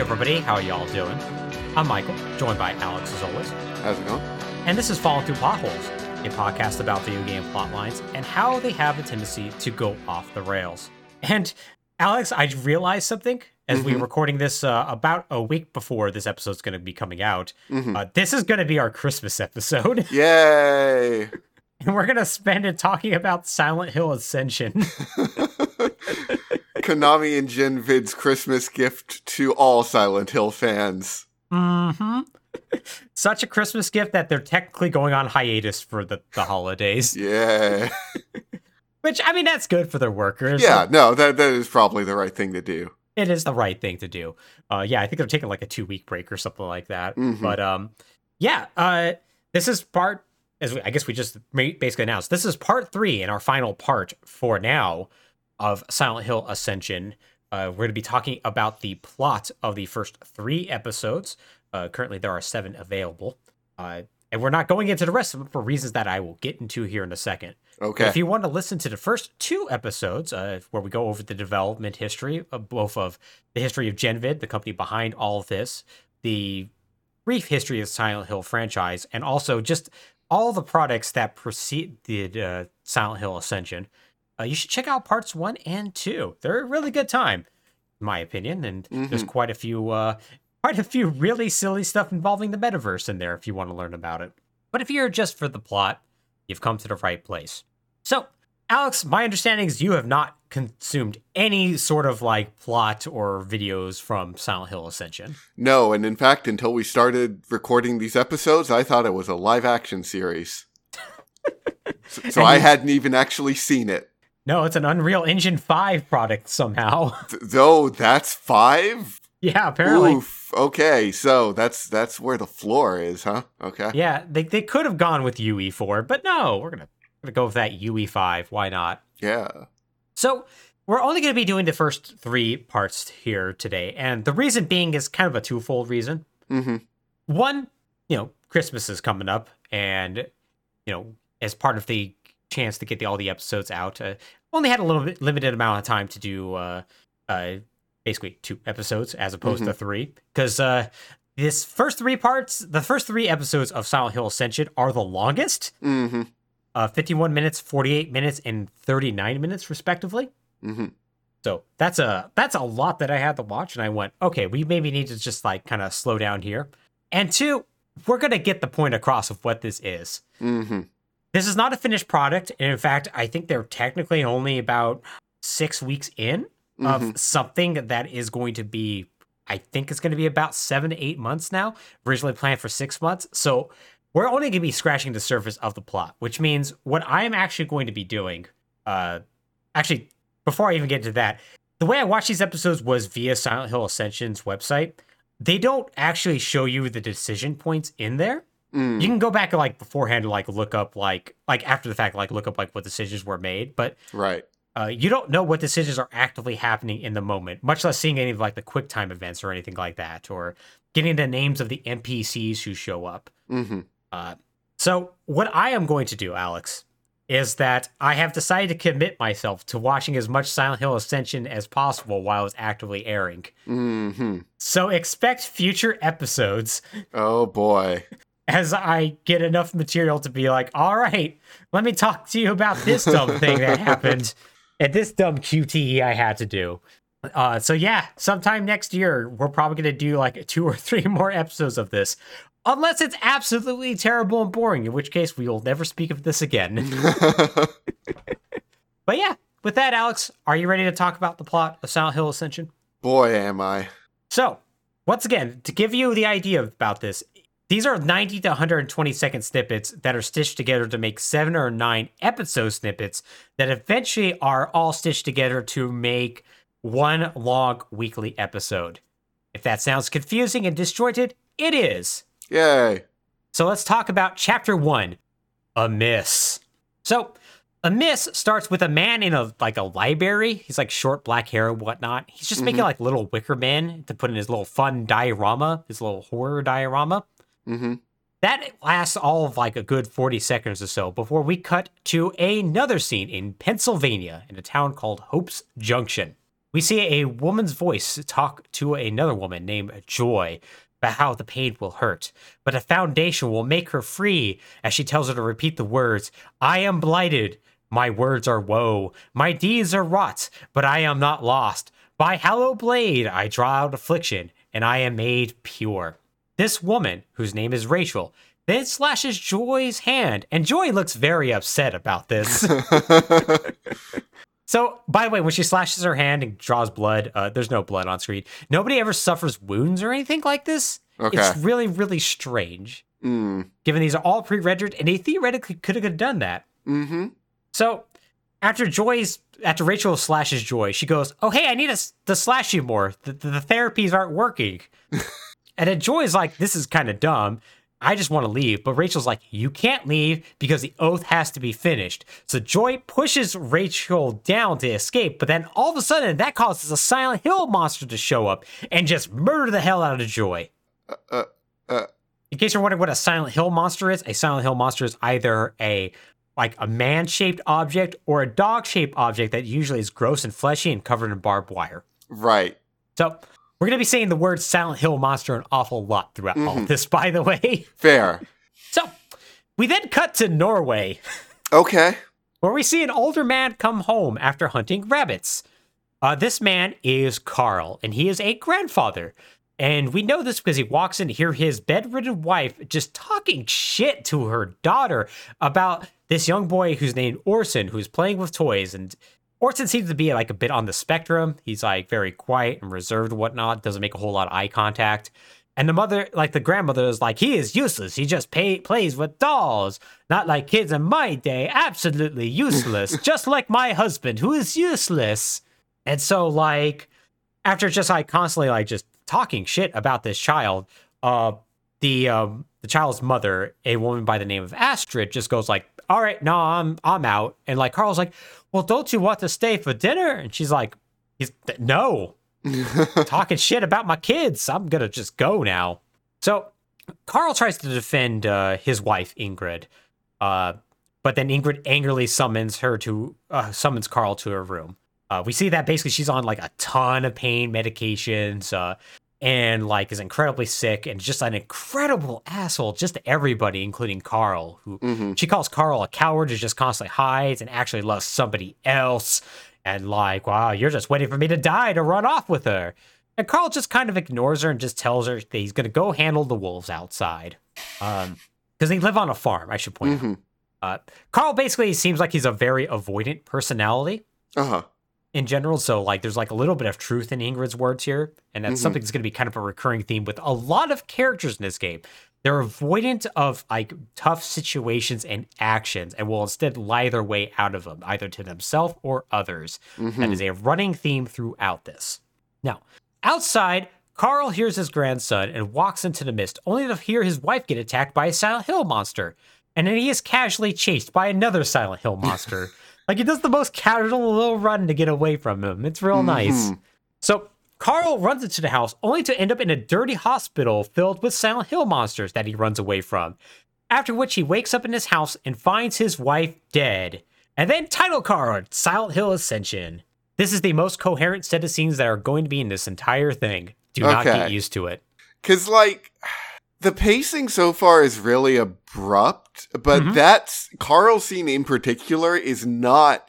Hey everybody, how y'all doing? I'm Michael, joined by Alex as always. How's it going? And this is Falling Through Plotholes, a podcast about video game plot lines and how they have a tendency to go off the rails. And Alex, I realized something as we're recording this uh, about a week before this episode's going to be coming out. Uh, this is going to be our Christmas episode, Yay! and we're going to spend it talking about Silent Hill Ascension. Konami and Genvid's Christmas gift to all Silent Hill fans. Mm-hmm. Such a Christmas gift that they're technically going on hiatus for the, the holidays. Yeah. Which, I mean, that's good for their workers. yeah, no, that that is probably the right thing to do. it is the right thing to do. Uh, yeah, I think they're taking like a two week break or something like that. Mhm. But um, yeah, uh, this is part. As we, I guess we just basically announced, this is part three and our final part for now of Silent Hill Ascension. Uh, we're going to be talking about the plot of the first three episodes. Uh, currently, there are seven available. Uh, and we're not going into the rest of them for reasons that I will get into here in a second. But Okay. If you want to listen to the first two episodes, uh, where we go over the development history of both of the history of Genvid, the company behind all of this, the brief history of Silent Hill franchise, and also just all the products that preceded uh, Silent Hill Ascension, uh, you should check out parts one and two. They're a really good time, in my opinion, and there's quite a few, uh, quite a few really silly stuff involving the metaverse in there if you want to learn about it. But if you're just for the plot, you've come to the right place. So, Alex, my understanding is you have not consumed any sort of like plot or videos from Silent Hill Ascension. No, and in fact, until we started recording these episodes, I thought it was a live action series. so so I hadn't even actually seen it. No, it's an Unreal Engine 5 product somehow. Th- though that's five? yeah, apparently. Oof. Okay, so that's that's where the floor is, huh? Okay. Yeah, they, they could have gone with UE4, but no, we're gonna gonna go with that UE5. Why not? Yeah. So we're only gonna be doing the first three parts here today, and the reason being is kind of a twofold reason. Mm-hmm. one, you know, Christmas is coming up, and you know, as part of the chance to get the, all the episodes out, uh, only had a little bit limited amount of time to do, uh, uh, basically two episodes as opposed to three, because uh, this first three parts, the first three episodes of Silent Hill Ascension are the longest, Mm-hmm. uh, fifty-one minutes, forty-eight minutes, and thirty-nine minutes, respectively. Mm-hmm. So that's a that's a lot that I had to watch, and I went, okay, we maybe need to just like kind of slow down here. And two, we're gonna get the point across of what this is. Mm-hmm. This is not a finished product, and in fact, I think they're technically only about six weeks in of something that is going to be. I think it's going to be about seven to eight months now. Originally planned for six months, so we're only going to be scratching the surface of the plot, which means what I am actually going to be doing. Uh, actually, before I even get to that, the way I watched these episodes was via Silent Hill Ascension's website. They don't actually show you the decision points in there. Mm. You can go back and like beforehand, and, like look up like like after the fact, like look up like what decisions were made, but Right. uh, you don't know what decisions are actively happening in the moment, much less seeing any of like the quick time events or anything like that, or getting the names of the NPCs who show up. Mm-hmm. Uh, so what I am going to do, Alex, is that I have decided to commit myself to watching as much Silent Hill Ascension as possible while it's actively airing. Mm-hmm. So expect future episodes Oh boy. As I get enough material to be like, all right, let me talk to you about this dumb thing that happened and this dumb QTE I had to do. Uh, so yeah, sometime next year we're probably gonna do like two or three more episodes of this, unless it's absolutely terrible and boring, in which case we will never speak of this again. but yeah, with that, Alex, are you ready to talk about the plot of Silent Hill Ascension? boy, am I. So, once again, to give you the idea about this, these are 90 to 120 second snippets that are stitched together to make seven or nine episode snippets that eventually are all stitched together to make one long weekly episode. If that sounds confusing and disjointed, it is. Yay. So let's talk about chapter one, a miss. So a miss starts with a man in a like a library. He's like short black hair and whatnot. He's just making mm-hmm. like little wicker men to put in his little fun diorama, his little horror diorama. Mm-hmm. That lasts all of like a good 40 seconds or so before we cut to another scene in Pennsylvania in a town called Hope's Junction. we see a woman's voice talk to another woman named Joy about how the pain will hurt, but a foundation will make her free as she tells her to repeat the words I am blighted. My words are woe. My deeds are rot, but I am not lost. By hallow blade I draw out affliction, and I am made pure. This woman, whose name is Rachel, then slashes Joy's hand, and Joy looks very upset about this. so, by the way, when she slashes her hand and draws blood, uh, there's no blood on screen. Nobody ever suffers wounds or anything like this. Okay. It's really, really strange, Mm. given these are all pre-rendered, and they theoretically could have done that. Mm-hmm. So, after Joy's, after Rachel slashes Joy, she goes, "Oh, hey, I need us to slash you more. The, the, the therapies aren't working." and then is like, "This is kind of dumb." I just want to leave. But Rachel's like, you can't leave because the oath has to be finished. So Joy pushes Rachel down to escape, but then all of a sudden that causes a Silent Hill monster to show up and just murder the hell out of Joy. Uh, Uh, uh, In case you're wondering what a Silent Hill monster is, a Silent Hill monster is either a like a man-shaped object or a dog-shaped object that usually is gross and fleshy and covered in barbed wire. right. So we're gonna be saying the word Silent Hill monster an awful lot throughout all Mhm. of this, by the way. Fair. So we then cut to Norway, Okay. where we see an older man come home after hunting rabbits. Uh, this man is Carl, and he is a grandfather. And we know this because he walks in to hear his bedridden wife just talking shit to her daughter about this young boy who's named Orson, who's playing with toys. And Orson seems to be like a bit on the spectrum. He's like very quiet and reserved and whatnot, doesn't make a whole lot of eye contact. And the mother, like the grandmother, is like, he is useless. He just pay, plays with dolls. Not like kids in my day. Absolutely useless. just like my husband, who is useless. And so, like, after just like constantly like just talking shit about this child, uh, the um the child's mother, a woman by the name of Astrid, just goes like, "All right, no, I'm I'm out." And like Carl's like, "Well, don't you want to stay for dinner?" And she's like, "He's no, talking shit about my kids. I'm gonna just go now." So Carl tries to defend uh, his wife Ingrid, uh, but then Ingrid angrily summons her to uh, summons Carl to her room. Uh, we see that basically she's on like a ton of pain medications, uh, and like is incredibly sick and just an incredible asshole just to everybody, including Carl, who Mhm. she calls Carl a coward who just constantly hides and actually loves somebody else. And like, wow, you're just waiting for me to die to run off with her. And Carl just kind of ignores her and just tells her that he's gonna go handle the wolves outside. Um, because they live on a farm, I should point out. Mhm. Uh, Carl basically seems like he's a very avoidant personality Uh-huh. In general. So like there's like a little bit of truth in Ingrid's words here, and that's Mhm. something that's going to be kind of a recurring theme with a lot of characters in this game. They're avoidant of like tough situations and actions, and will instead lie their way out of them, either to themselves or others. That Mhm. is a running theme throughout this. Now, outside, Carl hears his grandson and walks into the mist, only to hear his wife get attacked by a Silent Hill monster. And then he is casually chased by another Silent Hill monster. like he does the most casual little run to get away from him. It's real nice. Mhm. So Carl runs into the house only to end up in a dirty hospital filled with Silent Hill monsters that he runs away from. After which he wakes up in his house and finds his wife dead. And then title card Silent Hill Ascension. This is the most coherent set of scenes that are going to be in this entire thing. Do not get used to it. Cause like the pacing so far is really abrupt, but Mhm. that's Carl scene in particular is not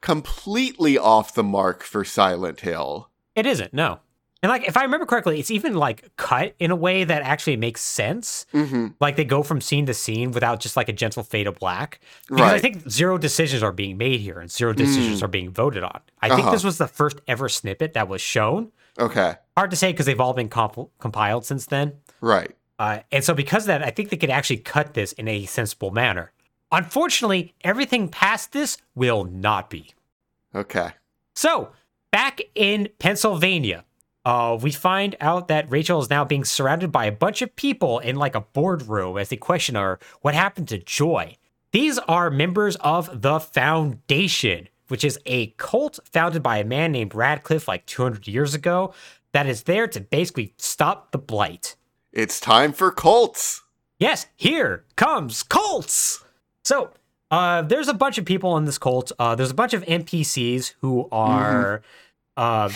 completely off the mark for Silent Hill. It isn't, no. And like if I remember correctly, it's even like cut in a way that actually makes sense. hmm Like they go from scene to scene without just like a gentle fade of black. Because I think zero decisions are being made here and zero decisions Mm. are being voted on. I think Uh-huh. this was the first ever snippet that was shown. Okay. Hard to say because they've all been comp- compiled since then. Right. Uh, and so because of that, I think they could actually cut this in a sensible manner. Unfortunately, everything past this will not be. Okay. So, back in Pennsylvania, uh, we find out that Rachel is now being surrounded by a bunch of people in like a boardroom as they question her what happened to Joy. These are members of the Foundation, which is a cult founded by a man named Radcliffe like 200 years ago that is there to basically stop the blight. It's time for cults. Yes, here comes cults. So, uh, there's a bunch of people in this cult. Uh, there's a bunch of NPCs who are uh,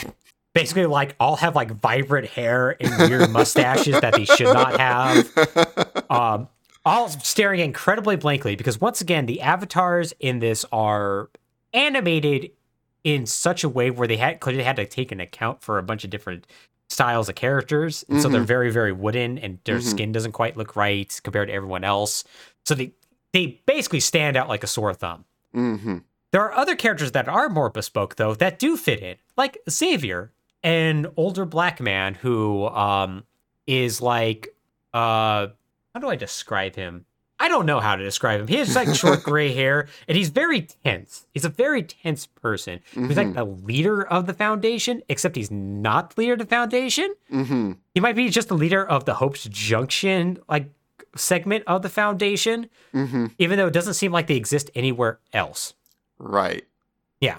basically like all have like vibrant hair and weird mustaches that they should not have. Um, all staring incredibly blankly because once again, the avatars in this are animated in such a way where they had clearly had to take an account for a bunch of different styles of characters, and so they're Mhm. very very wooden, and their Mhm. skin doesn't quite look right compared to everyone else. So they they basically stand out like a sore thumb. hmm There are other characters that are more bespoke, though, that do fit in, like Xavier, an older black man who um, is like, uh, how do I describe him? I don't know how to describe him. He has like short gray hair, and he's very tense. He's a very tense person. He's like the leader of the foundation, except he's not the leader of the foundation. hmm He might be just the leader of the Hopes Junction like segment of the foundation, hmm even though it doesn't seem like they exist anywhere else. Right. Yeah.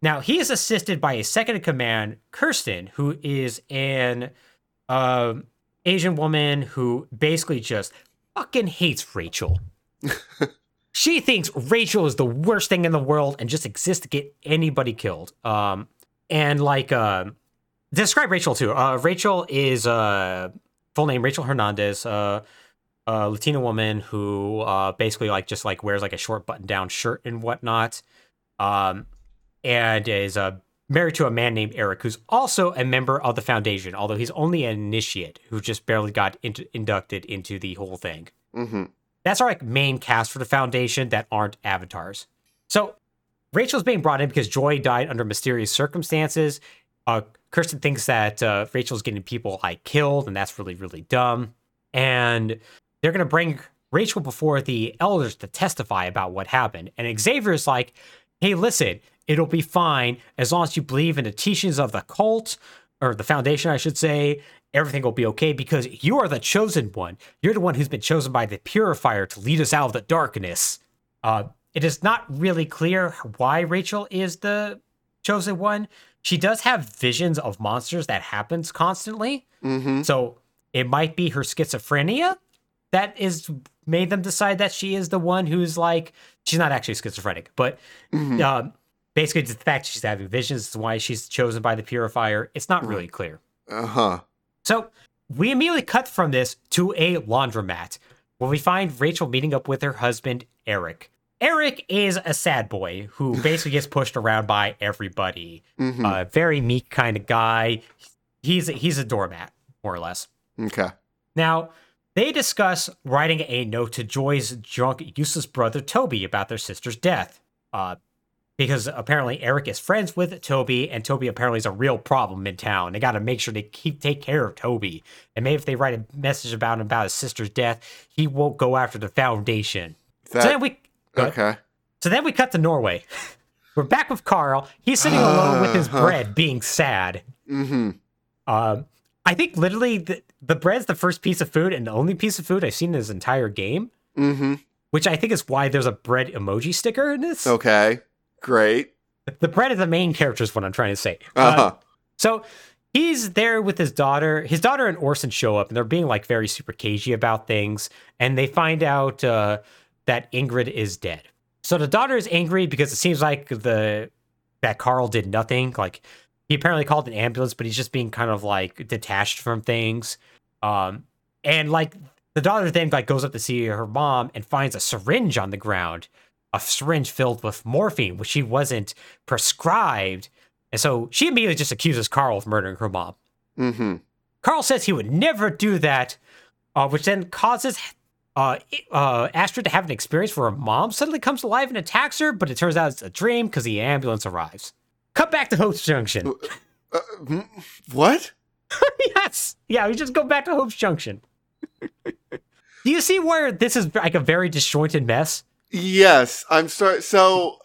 Now he is assisted by his second in command, Kirsten, who is an um, Asian woman who basically just fucking hates Rachel. she thinks Rachel is the worst thing in the world and just exists to get anybody killed. Um, and like, uh, describe Rachel too. Uh, Rachel is uh, full name Rachel Hernandez. Uh, a Latina woman who uh, basically like just like wears like a short button down shirt and whatnot, um, and is uh, married to a man named Eric, who's also a member of the foundation, although he's only an initiate who just barely got into, inducted into the whole thing. hmm That's our like main cast for the foundation that aren't avatars. So Rachel's being brought in because Joy died under mysterious circumstances. Uh, Kirsten thinks that uh, Rachel's getting people like killed, and that's really really dumb. And they're gonna bring Rachel before the elders to testify about what happened. And Xavier's like, "Hey, listen, it'll be fine as long as you believe in the teachings of the cult or the foundation, I should say." Everything will be okay because you are the chosen one. You're the one who's been chosen by the purifier to lead us out of the darkness. Uh, it is not really clear why Rachel is the chosen one. She does have visions of monsters that happens constantly. hmm So it might be her schizophrenia that is made them decide that she is the one who's like she's not actually schizophrenic, but hmm um, basically the fact she's having visions is why she's chosen by the purifier. It's not really clear. Uh huh. So we immediately cut from this to a laundromat where we find Rachel meeting up with her husband, Eric. Eric is a sad boy who basically gets pushed around by everybody. hmm A very meek kind of guy. He's he's a doormat, more or less. okay. Now, they discuss writing a note to Joy's drunk, useless brother Toby about their sister's death. Uh, because apparently Eric is friends with Toby, and Toby apparently is a real problem in town. They got to make sure they keep take care of Toby. And maybe if they write a message about him about his sister's death, he won't go after the foundation. That, so then we okay. so then we cut to Norway. We're back with Carl. He's sitting alone with his bread, being sad. hmm Um, I think literally the, the bread's the first piece of food and the only piece of food I've seen in this entire game, hmm which I think is why there's a bread emoji sticker in this. Okay. Great. The bread is the main character, is what I'm trying to say. Uh Uh, so he's there with his daughter. His daughter and Orson show up, and they're being like very super cagey about things. And they find out uh, that Ingrid is dead. So the daughter is angry because it seems like the that Carl did nothing. Like he apparently called an ambulance, but he's just being kind of like detached from things. Um, and like the daughter then like goes up to see her mom and finds a syringe on the ground, a syringe filled with morphine, which she wasn't prescribed. And so she immediately just accuses Carl of murdering her mom. hmm Carl says he would never do that, uh, which then causes uh, uh, Astrid to have an experience where her mom suddenly comes alive and attacks her, but it turns out it's a dream because the ambulance arrives. Cut back to Hope's Junction. Uh, hmm, what? yes. Yeah, we just go back to Hope's Junction. Do you see where this is like a very disjointed mess? Yes, I'm sorry. So,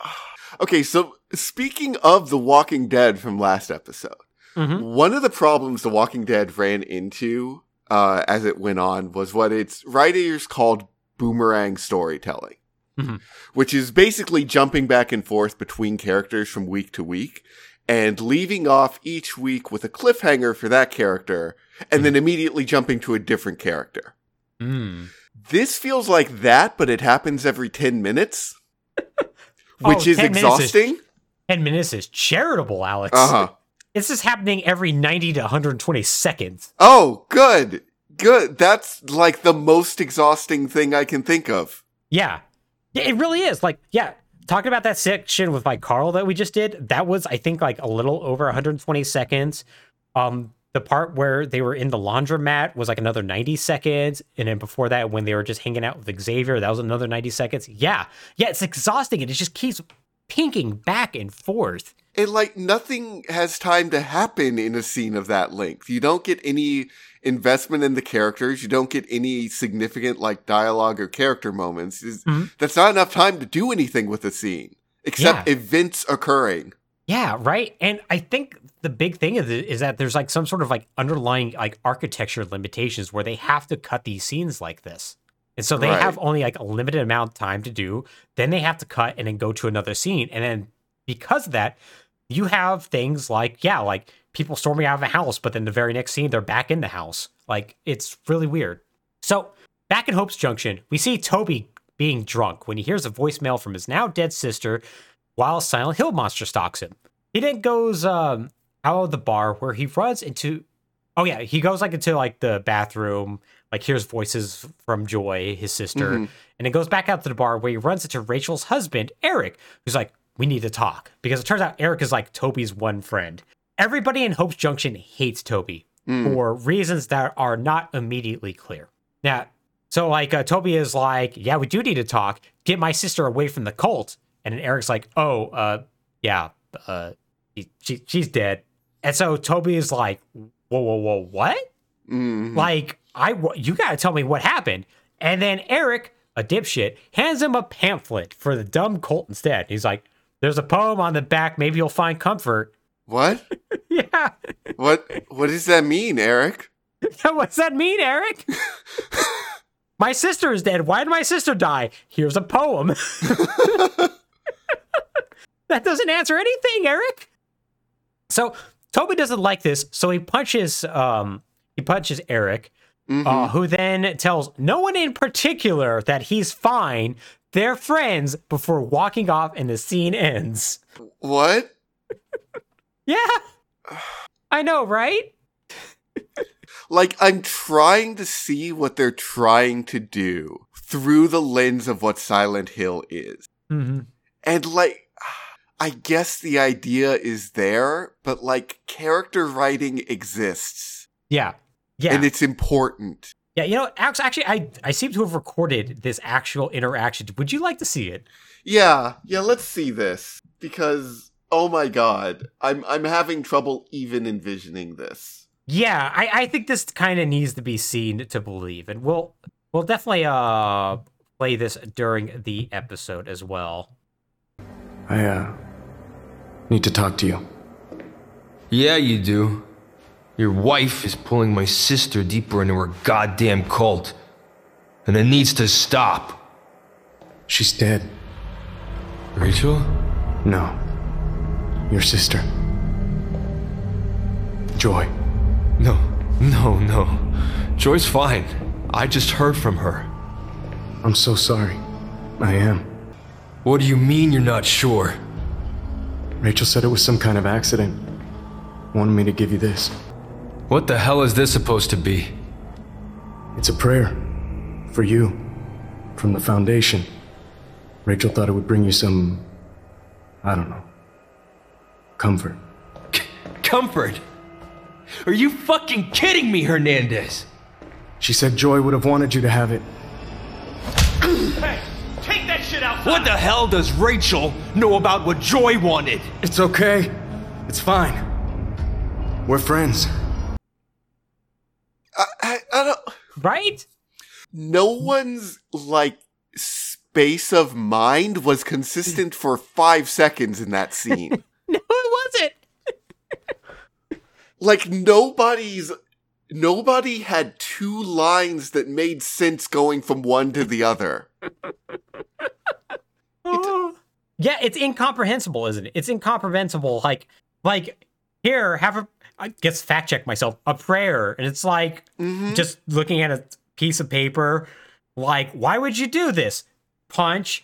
okay. So speaking of The Walking Dead from last episode, Mhm. one of the problems The Walking Dead ran into uh, as it went on was what its writers called boomerang storytelling, Mhm. which is basically jumping back and forth between characters from week to week and leaving off each week with a cliffhanger for that character and then immediately jumping to a different character. Mm. This feels like that, but it happens every 10 minutes, which Oh, is 10 minutes is- exhausting. 10 minutes is charitable, Alex. Uh huh. This is happening every 90 to 120 seconds. Oh, good. Good. That's like the most exhausting thing I can think of. Yeah. Yeah, it really is. Like, yeah, talking about that section with like Carl that we just did, that was I think like a little over 120 seconds. Um the part where they were in the laundromat was like another 90 seconds. And then before that, when they were just hanging out with Xavier, that was another 90 seconds. Yeah. Yeah, it's exhausting and it just keeps pinking back and forth. And like nothing has time to happen in a scene of that length. You don't get any investment in the characters. You don't get any significant like dialogue or character moments. Mm-hmm. That's not enough time to do anything with a scene except yeah. events occurring. Yeah, right. And I think the big thing is, is that there's like some sort of like underlying like architecture limitations where they have to cut these scenes like this. And so they right. have only like a limited amount of time to do. Then they have to cut and then go to another scene. And then because of that, you have things like, yeah, like people storming out of a house, but then the very next scene, they're back in the house. Like it's really weird. So back in Hope's Junction, we see Toby being drunk when he hears a voicemail from his now dead sister while Silent Hill monster stalks him. He then goes um, out of the bar where he runs into. Oh yeah, he goes like into like the bathroom, like hears voices from Joy, his sister, mm-hmm. and then goes back out to the bar where he runs into Rachel's husband, Eric, who's like, "We need to talk," because it turns out Eric is like Toby's one friend. Everybody in Hope's Junction hates Toby mm. for reasons that are not immediately clear. Now, so like uh, Toby is like, "Yeah, we do need to talk. Get my sister away from the cult." And then Eric's like, "Oh, uh, yeah, uh, she, she's dead. And so Toby is like, whoa, whoa, whoa, what? Mm-hmm. Like, I, you got to tell me what happened. And then Eric, a dipshit, hands him a pamphlet for the dumb cult instead. He's like, there's a poem on the back. Maybe you'll find comfort. What? yeah. What, what does that mean, Eric? What's that mean, Eric? my sister is dead. Why did my sister die? Here's a poem. that doesn't answer anything, Eric. So Toby doesn't like this, so he punches um he punches Eric, mm-hmm. uh, who then tells no one in particular that he's fine. They're friends before walking off, and the scene ends. What? yeah, I know, right? like I'm trying to see what they're trying to do through the lens of what Silent Hill is, mm-hmm. and like I guess the idea is there, but like character writing exists. Yeah. Yeah. And it's important. Yeah, you know, actually, I, I seem to have recorded this actual interaction. Would you like to see it? Yeah, yeah, let's see this. Because oh my god, I'm I'm having trouble even envisioning this. Yeah, I, I think this kind of needs to be seen to believe. And we'll we'll definitely uh play this during the episode as well. I uh Need to talk to you. Yeah, you do. Your wife is pulling my sister deeper into her goddamn cult. And it needs to stop. She's dead. Rachel? No. Your sister. Joy. No, no, no. Joy's fine. I just heard from her. I'm so sorry. I am. What do you mean you're not sure? Rachel said it was some kind of accident. Wanted me to give you this. What the hell is this supposed to be? It's a prayer. For you. From the Foundation. Rachel thought it would bring you some. I don't know. Comfort. C- comfort? Are you fucking kidding me, Hernandez? She said Joy would have wanted you to have it. hey! Take that shit out! What the hell does Rachel know about what Joy wanted? It's okay. It's fine. We're friends. I, I, I don't. Right? No one's, like, space of mind was consistent for five seconds in that scene. no, it wasn't. like, nobody's nobody had two lines that made sense going from one to the other. yeah, it's incomprehensible, isn't it? It's incomprehensible. Like, like here, have a I guess fact check myself a prayer, and it's like mm-hmm. just looking at a piece of paper. Like, why would you do this? Punch.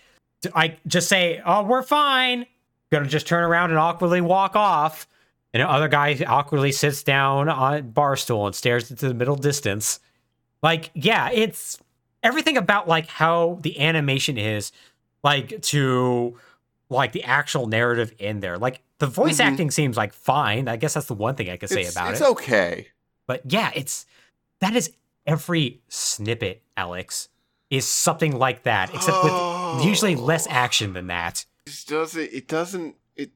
I just say, oh, we're fine. Gonna just turn around and awkwardly walk off. And other guy awkwardly sits down on a bar stool and stares into the middle distance. Like, yeah, it's everything about like how the animation is, like to like the actual narrative in there. Like the voice Mhm. acting seems like fine. I guess that's the one thing I could say it's, about it's it. It's okay. But yeah, it's that is every snippet, Alex, is something like that, except with usually less Oh. action than that. It doesn't. It doesn't. It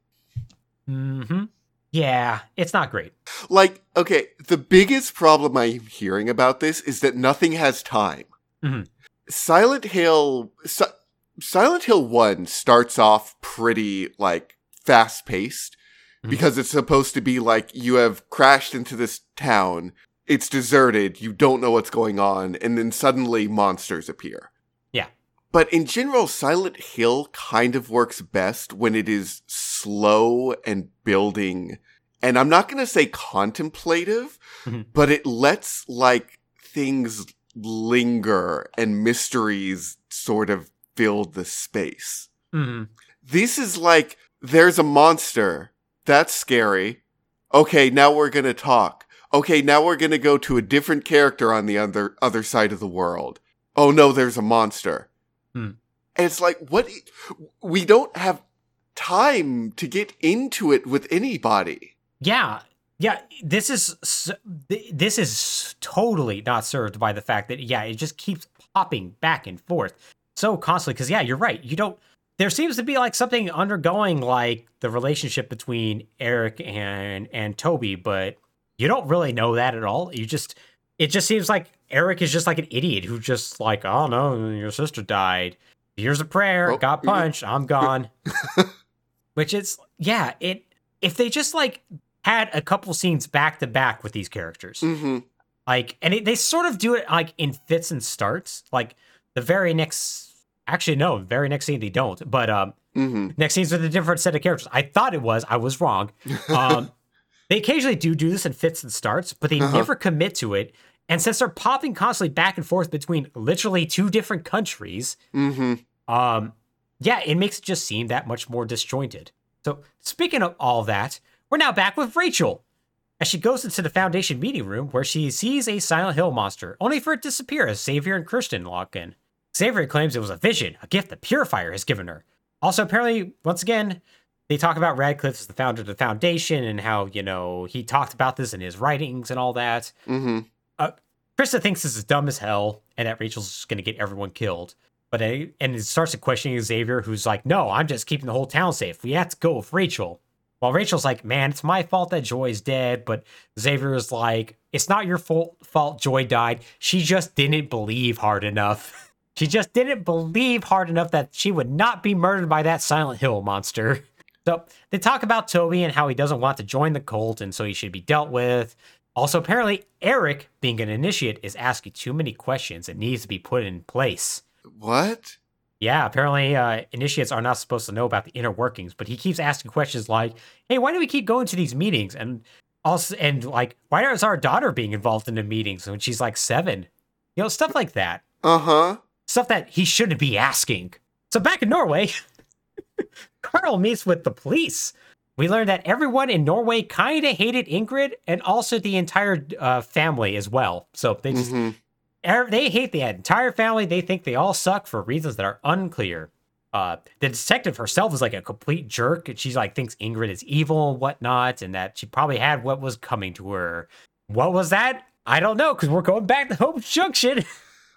hmm Yeah, it's not great. like okay. The biggest problem I'm hearing about this is that nothing has time. Mhm. Silent Hill. Si- Silent Hill One starts off pretty like fast paced Mhm. because it's supposed to be like you have crashed into this town. It's deserted. You don't know what's going on, and then suddenly monsters appear. But in general, Silent Hill kind of works best when it is slow and building. And I'm not going to say contemplative, Mhm. but it lets like things linger and mysteries sort of fill the space. hmm This is like, there's a monster. That's scary. Okay, now we're going to talk. Okay, now we're going to go to a different character on the other other side of the world. Oh no, there's a monster. Hmm. And it's like, what? We don't have time to get into it with anybody. Yeah, yeah. This is this is totally not served by the fact that yeah, it just keeps popping back and forth so constantly. Because yeah, you're right. You don't. There seems to be like something undergoing, like the relationship between Eric and and Toby, but you don't really know that at all. You just it just seems like Eric is just like an idiot who just like, oh no, your sister died. Here's a prayer. Oh, got punched. I'm gone. Which is yeah. It if they just like had a couple scenes back to back with these characters, hmm like, and it, they sort of do it like in fits and starts. Like the very next, actually no, very next scene they don't. But um, hmm next scenes with a different set of characters. I thought it was. I was wrong. Um, they occasionally do do this in fits and starts, but they Uh-huh. never commit to it. And since they're popping constantly back and forth between literally two different countries, hmm um, yeah, it makes it just seem that much more disjointed. So, speaking of all that, we're now back with Rachel. As she goes into the Foundation meeting room where she sees a Silent Hill monster, only for it to disappear as Xavier and Kirsten walk in. Xavier claims it was a vision, a gift that Purifier has given her. Also, apparently, once again, they talk about Radcliffe as the founder of the Foundation and how, you know, he talked about this in his writings and all that. Hmm Krista thinks this is dumb as hell and that Rachel's just going to get everyone killed. But and it starts to questioning Xavier, who's like, "No, I'm just keeping the whole town safe. We have to go with Rachel." While Rachel's like, "Man, it's my fault that Joy's dead," but Xavier is like, "It's not your fault. Fault Joy died. She just didn't believe hard enough. she just didn't believe hard enough that she would not be murdered by that Silent Hill monster." So they talk about Toby and how he doesn't want to join the cult, and so he should be dealt with. Also, apparently, Eric, being an initiate, is asking too many questions and needs to be put in place. What? Yeah, apparently, uh, initiates are not supposed to know about the inner workings, but he keeps asking questions like, "Hey, why do we keep going to these meetings?" And also, and like, why is our daughter being involved in the meetings when she's like seven? You know, stuff like that. Uh huh. Stuff that he shouldn't be asking. So back in Norway, Carl meets with the police. We learned that everyone in Norway kind of hated Ingrid and also the entire uh, family as well. So they just hmm er- they hate the entire family. They think they all suck for reasons that are unclear. Uh, the detective herself is like a complete jerk, and she's like thinks Ingrid is evil and whatnot, and that she probably had what was coming to her. What was that? I don't know because we're going back to Hope Junction.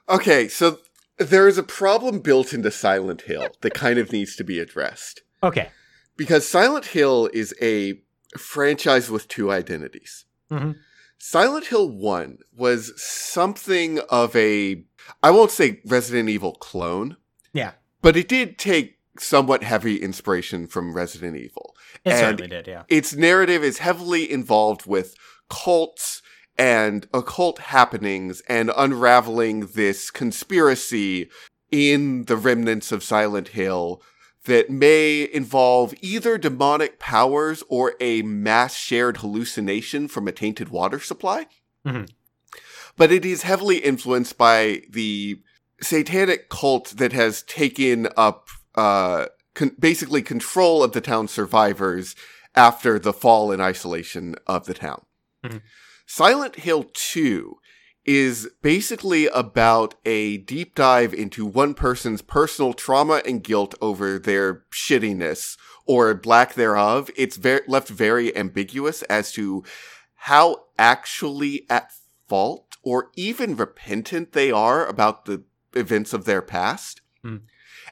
Okay, so there is a problem built into Silent Hill that kind of needs to be addressed. okay. Because Silent Hill is a franchise with two identities. Mhm. Silent Hill 1 was something of a, I won't say Resident Evil clone, Yeah, but it did take somewhat heavy inspiration from Resident Evil. it And- certainly did. Yeah. Its narrative is heavily involved with cults and occult happenings and unraveling this conspiracy in the remnants of Silent Hill that may involve either demonic powers or a mass shared hallucination from a tainted water supply. Mhm. But it is heavily influenced by the satanic cult that has taken up uh, con- basically control of the town survivors after the fall and isolation of the town. Mhm. Silent Hill 2 is basically about a deep dive into one person's personal trauma and guilt over their shittiness or lack thereof. It's very, left very ambiguous as to how actually at fault or even repentant they are about the events of their past. Hmm.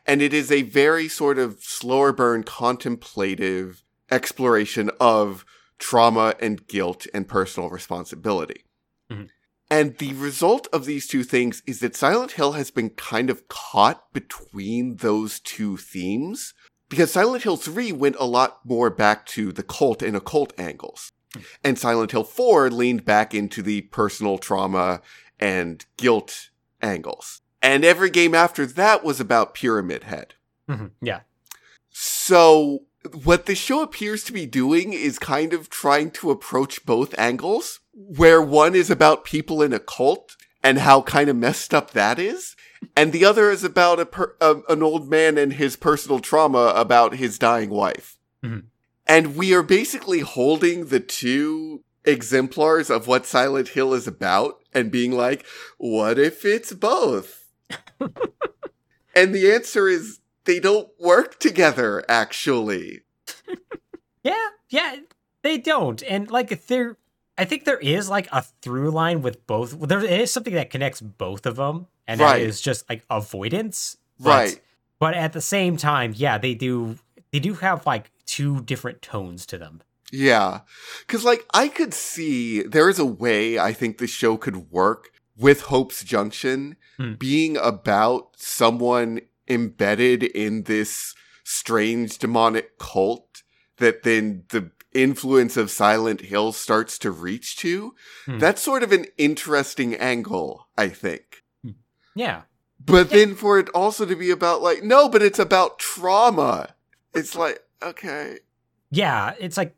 And it is a very sort of slower burn contemplative exploration of trauma and guilt and personal responsibility. Mhm. And the result of these two things is that Silent Hill has been kind of caught between those two themes because Silent Hill 3 went a lot more back to the cult and occult angles. And Silent Hill 4 leaned back into the personal trauma and guilt angles. And every game after that was about Pyramid Head. Mhm. Yeah. So, what the show appears to be doing is kind of trying to approach both angles, where one is about people in a cult and how kind of messed up that is, and the other is about a, per- a an old man and his personal trauma about his dying wife. Mhm. And we are basically holding the two exemplars of what Silent Hill is about and being like, what if it's both? and the answer is they don't work together, actually. Yeah, yeah, they don't. And like there I think there is like a through line with both. There is something that connects both of them, and Right. that is just like avoidance. But- Right. But at the same time, yeah, they do they do have like two different tones to them. Yeah. Cause like I could see there is a way I think the show could work with Hope's Junction Hmm. being about someone embedded in this strange demonic cult that then the influence of Silent Hill starts to reach to. Hmm. That's sort of an interesting angle, I think. Yeah. But then for it also to be about like, no, but it's about trauma. It's like, okay. Yeah, it's like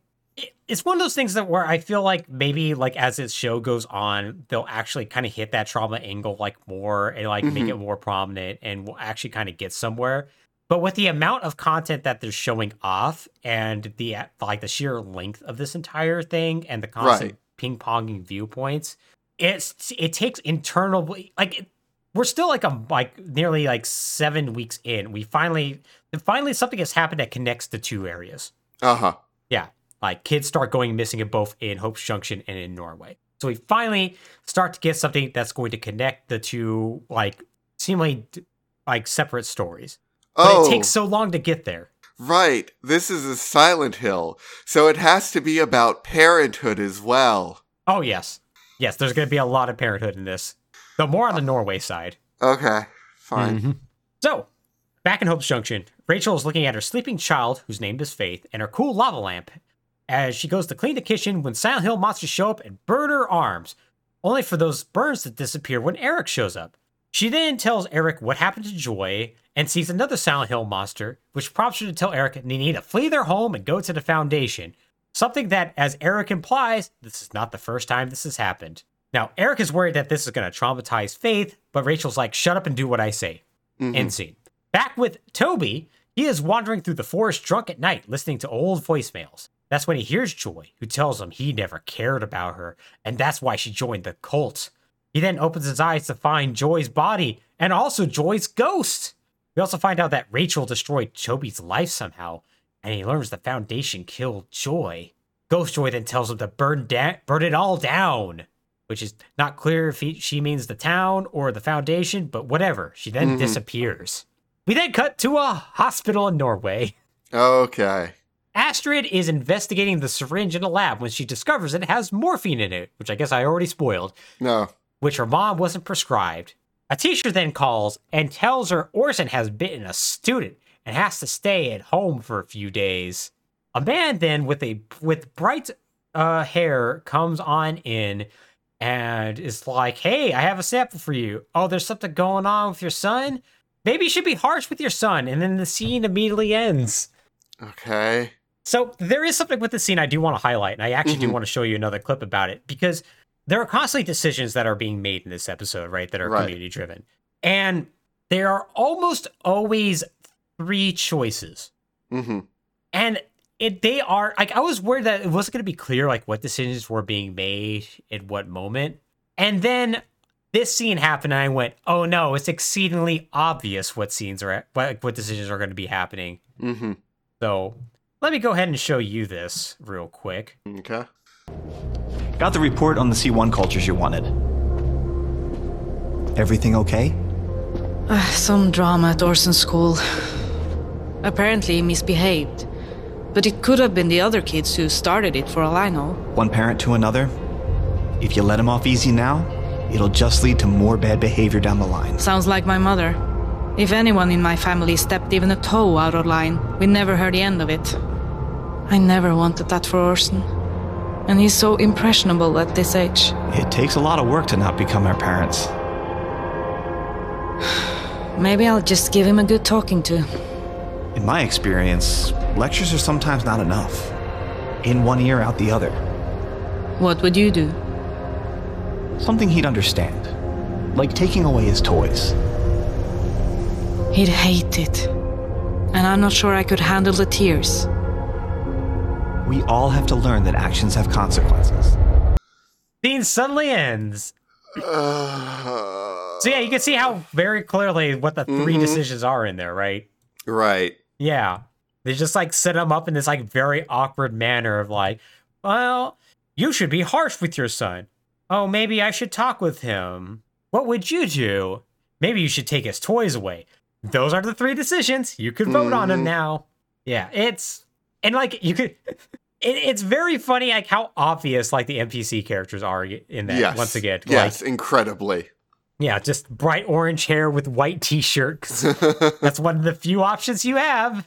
it's one of those things that where I feel like maybe like as this show goes on, they'll actually kind of hit that trauma angle like more and like make Mhm. it more prominent and will actually kind of get somewhere. But with the amount of content that they're showing off and the like the sheer length of this entire thing and the constant Right. ping ponging viewpoints, it's it takes internal like it, we're still like a like nearly like seven weeks in. We finally finally something has happened that connects the two areas. Uh huh. Yeah, like kids start going missing in both in Hope's Junction and in Norway. So we finally start to get something that's going to connect the two like seemingly like separate stories. But Oh. it takes so long to get there. Right. This is a Silent Hill, so it has to be about parenthood as well. Oh yes, yes. There's going to be a lot of parenthood in this, though more on the Norway side. Okay, fine. Mhm. So, back in Hope's Junction, Rachel is looking at her sleeping child, whose name is Faith, and her cool lava lamp as she goes to clean the kitchen when Silent Hill monsters show up and burn her arms, only for those burns to disappear when Eric shows up. She then tells Eric what happened to Joy and sees another Silent Hill monster, which prompts her to tell Eric they need to flee their home and go to the Foundation. Something that, as Eric implies, this is not the first time this has happened. Now, Eric is worried that this is going to traumatize Faith, but Rachel's like, shut up and do what I say. Mhm. End scene. Back with Toby, he is wandering through the forest drunk at night, listening to old voicemails. That's when he hears Joy, who tells him he never cared about her, and that's why she joined the cult. He then opens his eyes to find Joy's body and also Joy's ghost. We also find out that Rachel destroyed Toby's life somehow, and he learns the Foundation killed Joy. Ghost Joy then tells him to burn, da- burn it all down, which is not clear if he, she means the town or the Foundation, but whatever. She then Mhm. disappears. We then cut to a hospital in Norway. Okay. Astrid is investigating the syringe in a lab when she discovers it has morphine in it, which I guess I already spoiled, No. Which her mom wasn't prescribed. A teacher then calls and tells her Orson has bitten a student and has to stay at home for a few days. A man then with a with bright uh, hair comes on in and is like, "Hey, I have a sample for you. Oh, there's something going on with your son. Maybe you should be harsh with your son." And then the scene immediately ends. Okay. So there is something with the scene I do want to highlight, and I actually do Mhm. want to show you another clip about it because there are constantly decisions that are being made in this episode, right? That are Right. community driven, and there are almost always three choices, Mm-hmm. and it they are like I was worried that it wasn't going to be clear like what decisions were being made at what moment, and then this scene happened, and I went, "Oh no, it's exceedingly obvious what scenes are what what decisions are going to be happening." Mm-hmm. So let me go ahead and show you this real quick. Okay. Got the report on the C1 cultures you wanted. Everything okay? Uh, some drama at Orson School. Apparently he misbehaved. But it could have been the other kids who started it for all I know. One parent to another? If you let him off easy now, it'll just lead to more bad behavior down the line. Sounds like my mother. If anyone in my family stepped even a toe out of line, we never heard the end of it. I never wanted that for Orson. And he's so impressionable at this age. It takes a lot of work to not become our parents. Maybe I'll just give him a good talking to. In my experience, lectures are sometimes not enough. In one ear, out the other. What would you do? Something he'd understand. Like taking away his toys. He'd hate it. And I'm not sure I could handle the tears. We all have to learn that actions have consequences. Scene suddenly ends. Uh, So yeah, you can see how very clearly what the 3 Mhm. decisions are in there, right? right. Yeah. They just like set him up in this like very awkward manner of like, well, you should be harsh with your son. Oh, maybe I should talk with him. What would you do? Maybe you should take his toys away. Those are the three decisions. You could vote on them now. Yeah, it's and like you could. It, it's very funny like how obvious like the NPC characters are in that. yes. Once again, Yes, like incredibly. yeah, just bright orange hair with white t-shirt. 'cause that's one of the few options you have.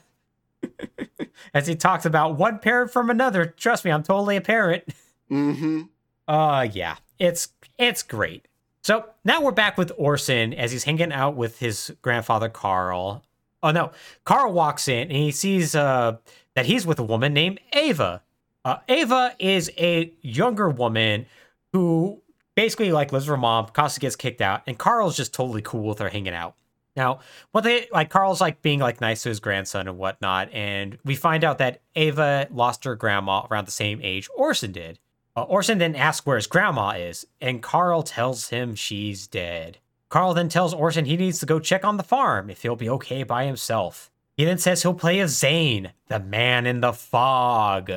As he talks about one parent from another. Trust me, I'm totally a parent. mm-hmm. Uh yeah. It's it's great. So now we're back with Orson as he's hanging out with his grandfather Carl. Oh no, Carl walks in and he sees uh that he's with a woman named Ava. Uh, Ava is a younger woman who basically like lives with her mom, constantly gets kicked out, and Carl's just totally cool with her hanging out. Now, what they like, Carl's like being like nice to his grandson and whatnot, and we find out that Ava lost her grandma around the same age Orson did. Uh, Orson then asks where his grandma is, and Carl tells him she's dead. Carl then tells Orson he needs to go check on the farm if he'll be okay by himself. He then says he'll play as Zane, the man in the fog.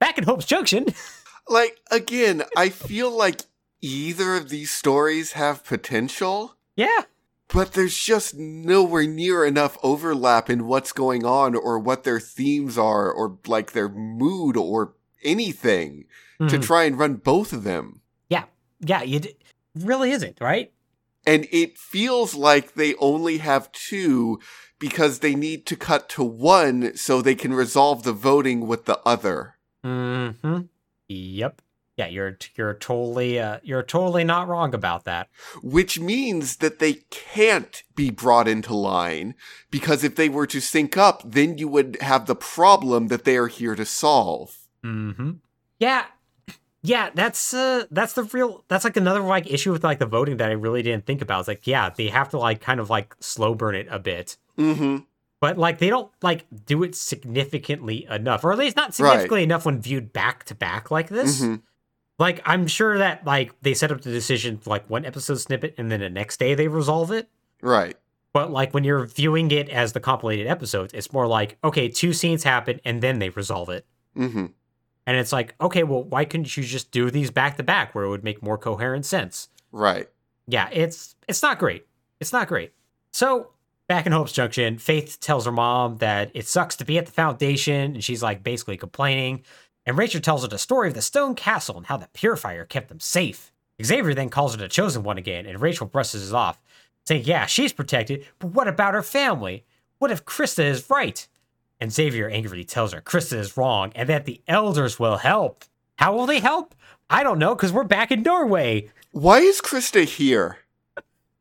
Back in Hope's Junction. Like again, I feel like either of these stories have potential, yeah. but there's just nowhere near enough overlap in what's going on or what their themes are or like their mood or anything to Mhm. try and run both of them. Yeah. Yeah. It really isn't, right? And it feels like they only have two because they need to cut to one so they can resolve the voting with the other. Mm-hmm. Yep. Yeah, you're you're totally uh, you're totally not wrong about that. which means that they can't be brought into line because if they were to sync up, then you would have the problem that they are here to solve. Mm-hmm. Yeah, yeah. That's uh, that's the real. That's like another like issue with like the voting that I really didn't think about. It's like yeah, they have to like kind of like slow burn it a bit, Mm-hmm. but like they don't like do it significantly enough, or at least not significantly enough when viewed back to back like this. hmm Like I'm sure that like they set up the decision for like one episode snippet, and then the next day they resolve it. Right. But like when you're viewing it as the compilated episodes, it's more like, okay, two scenes happen and then they resolve it. Mm-hmm. And it's like, okay, well, why couldn't you just do these back to back where it would make more coherent sense? Right. Yeah, it's it's not great. It's not great. So back in Hope's Junction, Faith tells her mom that it sucks to be at the foundation, and she's like basically complaining. And Rachel tells her the story of the stone castle and how the purifier kept them safe. Xavier then calls her the chosen one again, and Rachel brushes it off, saying, Yeah, she's protected, but what about her family? What if Krista is right? And Xavier angrily tells her Krista is wrong and that the elders will help. How will they help? I don't know, because we're back in Norway. Why is Krista here?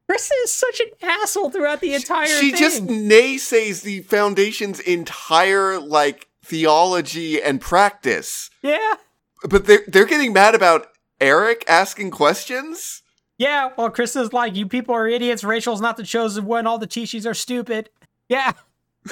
Krista is such an asshole throughout the entire she thing. just naysays the foundation's entire like theology and practice. yeah. But they're they're getting mad about Eric asking questions? Yeah, well, Krista's like, you people are idiots. Rachel's not the chosen one. All the Chishis are stupid. Yeah.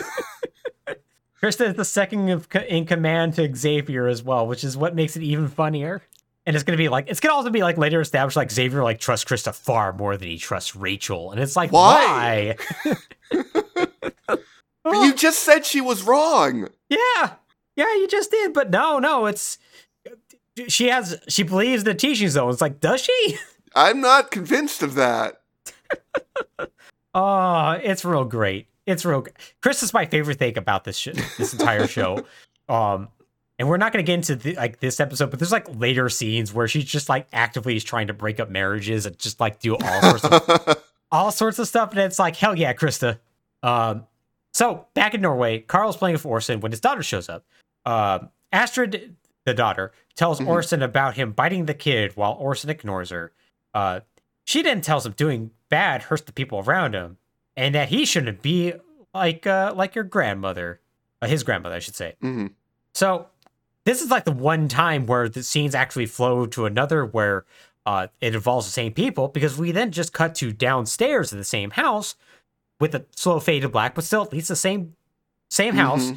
Krista is the second of, in command to Xavier as well, which is what makes it even funnier. And it's gonna be like it's gonna also be like later established like Xavier like trusts Krista far more than he trusts Rachel, and it's like Why? why? But you just said she was wrong. Yeah, yeah, you just did, but no, no, it's she has she believes the teaching zone. It's like, does she? I'm not convinced of that. Oh, it's real great. It's real. Great. Chris is my favorite thing about this sh- this entire show. Um, and we're not going to get into the, like this episode, but there's like later scenes where she's just like actively is trying to break up marriages and just like do all sorts of all sorts of stuff. And it's like, hell yeah, Krista. Um, so back in Norway, Carl's playing with Orson when his daughter shows up. Uh, Astrid, the daughter, tells Orson about him biting the kid while Orson ignores her. Uh, she then tells him doing bad hurts the people around him, and that he shouldn't be like uh, like your grandmother, uh, his grandmother, I should say. hmm So this is like the one time where the scenes actually flow to another where uh, it involves the same people because we then just cut to downstairs in the same house with a slow fade to black, but still at least the same same house.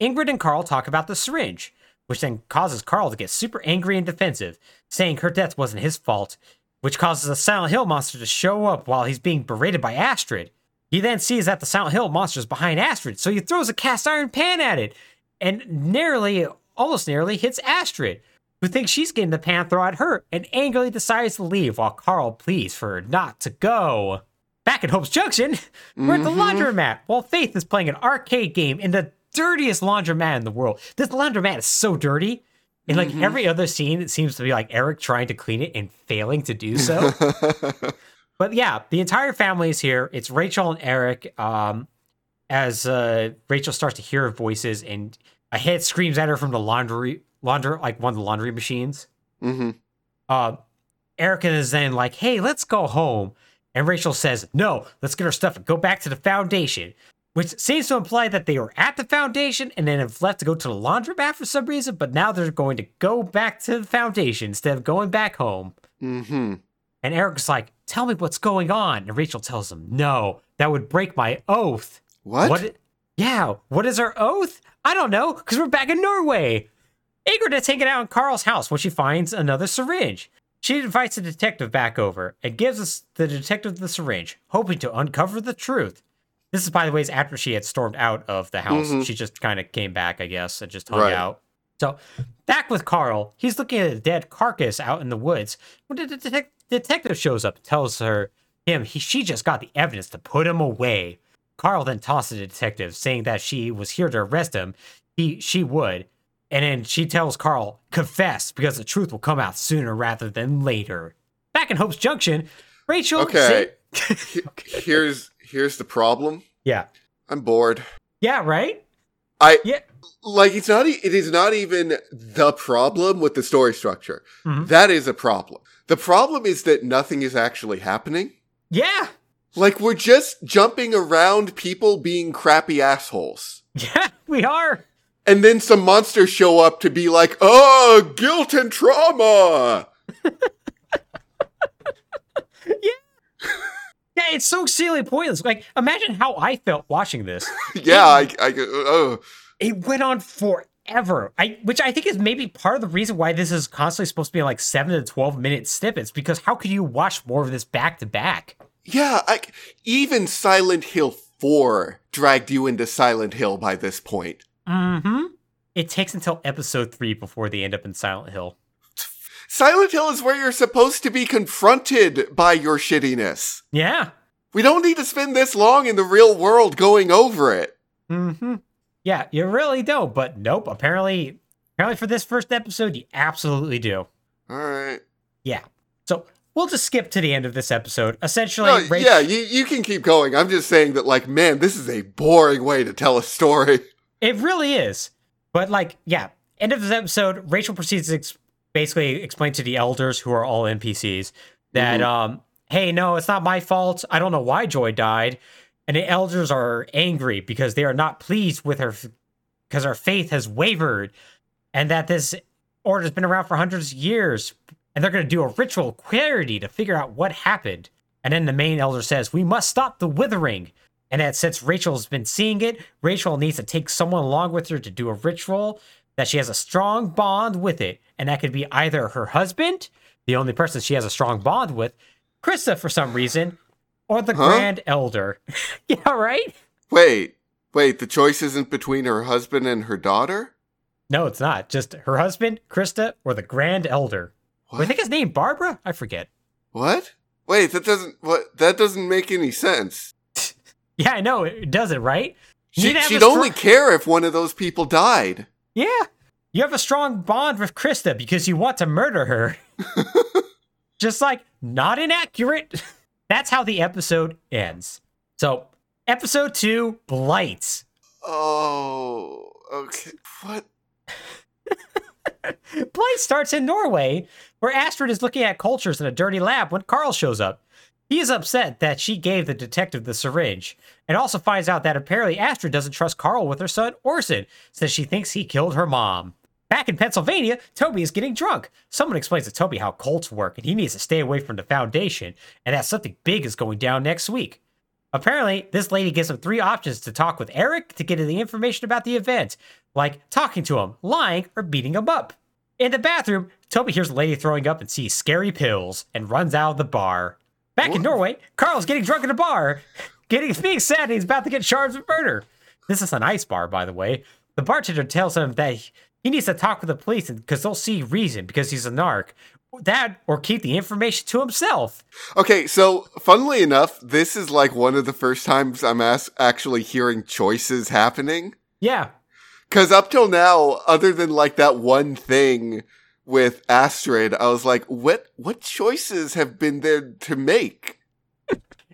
Ingrid and Carl talk about the syringe, which then causes Carl to get super angry and defensive, saying her death wasn't his fault, which causes a Silent Hill monster to show up while he's being berated by Astrid. He then sees that the Silent Hill monster is behind Astrid, so he throws a cast iron pan at it and nearly, almost nearly hits Astrid, who thinks she's getting the pan thrown at her and angrily decides to leave while Carl pleads for her not to go. Back at Hope's Junction, we're at the mm-hmm. laundromat while Faith is playing an arcade game in the dirtiest laundromat in the world. This laundromat is so dirty. In like mm-hmm. every other scene, it seems to be like Eric trying to clean it and failing to do so. but yeah, the entire family is here. It's Rachel and Eric. Um, as uh, Rachel starts to hear voices, and a head screams at her from the laundry, launder, like one of the laundry machines. hmm Uh, Erica is then like, "Hey, let's go home," and Rachel says, "No, let's get our stuff and go back to the foundation." Which seems to imply that they were at the foundation and then have left to go to the laundromat for some reason, but now they're going to go back to the foundation instead of going back home. hmm And Eric's like, "Tell me what's going on," and Rachel tells him, "No, that would break my oath." What? What? Yeah. What is her oath? I don't know, because we're back in Norway. Ingrid is hanging out in Carl's house when she finds another syringe. She invites the detective back over and gives us the detective the syringe, hoping to uncover the truth. This is, by the way, is after she had stormed out of the house. Mhm. She just kind of came back, I guess, and just hung Right. out. So, back with Carl, he's looking at a dead carcass out in the woods. When the detec- detective shows up, tells her him he, she just got the evidence to put him away. Carl then tosses the detective, saying that she was here to arrest him. He she would, and then she tells Carl confess because the truth will come out sooner rather than later. Back in Hope's Junction, Rachel. Okay. say- He- Here's here's the problem. yeah, I'm bored. yeah, right. I Yeah, like it's not. e- It is not even the problem with the story structure. Mhm. That is a problem. The problem is that nothing is actually happening. yeah, Like we're just jumping around people being crappy assholes. yeah. We are. And then some monsters show up to be like, oh, guilt and trauma. Yeah yeah, it's so silly, pointless. Like, imagine how I felt watching this. yeah, I, I, oh, it went on forever. I which I think is maybe part of the reason why this is constantly supposed to be like seven to twelve minute snippets, because how could you watch more of this back to back? yeah. I, even Silent Hill 4 dragged you into Silent Hill by this point. Mm-hmm. It takes until episode three before they end up in Silent Hill. Silent Hill is where you're supposed to be confronted by your shittiness. Yeah. We don't need to spend this long in the real world going over it. Mm-hmm. Yeah, you really don't. But nope. Apparently, apparently for this first episode, you absolutely do. All right. Yeah. So we'll just skip to the end of this episode. Essentially, No, Rach- yeah, you, you can keep going. I'm just saying that, like, man, this is a boring way to tell a story. It really is. But like, yeah, end of this episode, Rachel proceeds to ex- basically explain to the elders, who are all NPCs, that um, hey, no, it's not my fault. I don't know why Joy died, and the elders are angry because they are not pleased with her because her faith has wavered, and that this order's been around for hundreds of years, and they're going to do a ritual query to figure out what happened. And then the main elder says, "We must stop the withering." And that since Rachel's been seeing it, Rachel needs to take someone along with her to do a ritual that she has a strong bond with it. And that could be either her husband, the only person she has a strong bond with, Krista for some reason, or the Huh? Grand Elder. yeah, right? Wait, wait, the choice isn't between her husband and her daughter? No, it's not. Just her husband, Krista, or the Grand Elder. I think his name Barbara? I forget. What? Wait, that doesn't what that doesn't make any sense. Yeah, I know. It doesn't, right? She, need to have she'd a only care if one of those people died. Yeah. You have a strong bond with Krista because you want to murder her. Just like not inaccurate. That's how the episode ends. So, episode two, Blight. Oh, okay. What? Blight starts in Norway, where Astrid is looking at cultures in a dirty lab when Carl shows up. He is upset that she gave the detective the syringe, and also finds out that apparently Astrid doesn't trust Carl with her son Orson, since she thinks he killed her mom. Back in Pennsylvania, Toby is getting drunk. Someone explains to Toby how cults work, and he needs to stay away from the Foundation, and that something big is going down next week. Apparently, this lady gives him three options to talk with Eric to get the information about the event, like talking to him, lying, or beating him up. In the bathroom, Toby hears a lady throwing up and sees scary pills and runs out of the bar. Back in Norway, Carl's getting drunk in a bar, getting being sad and he's about to get charged with murder. This is an ice bar, by the way. The bartender tells him that he needs to talk with the police because they'll see reason because he's a narc. That or keep the information to himself. Okay, so funnily enough, this is like one of the first times I'm as- actually hearing choices happening. Yeah, Because up till now, other than like that one thing with Astrid, I was like, what what choices have been there to make?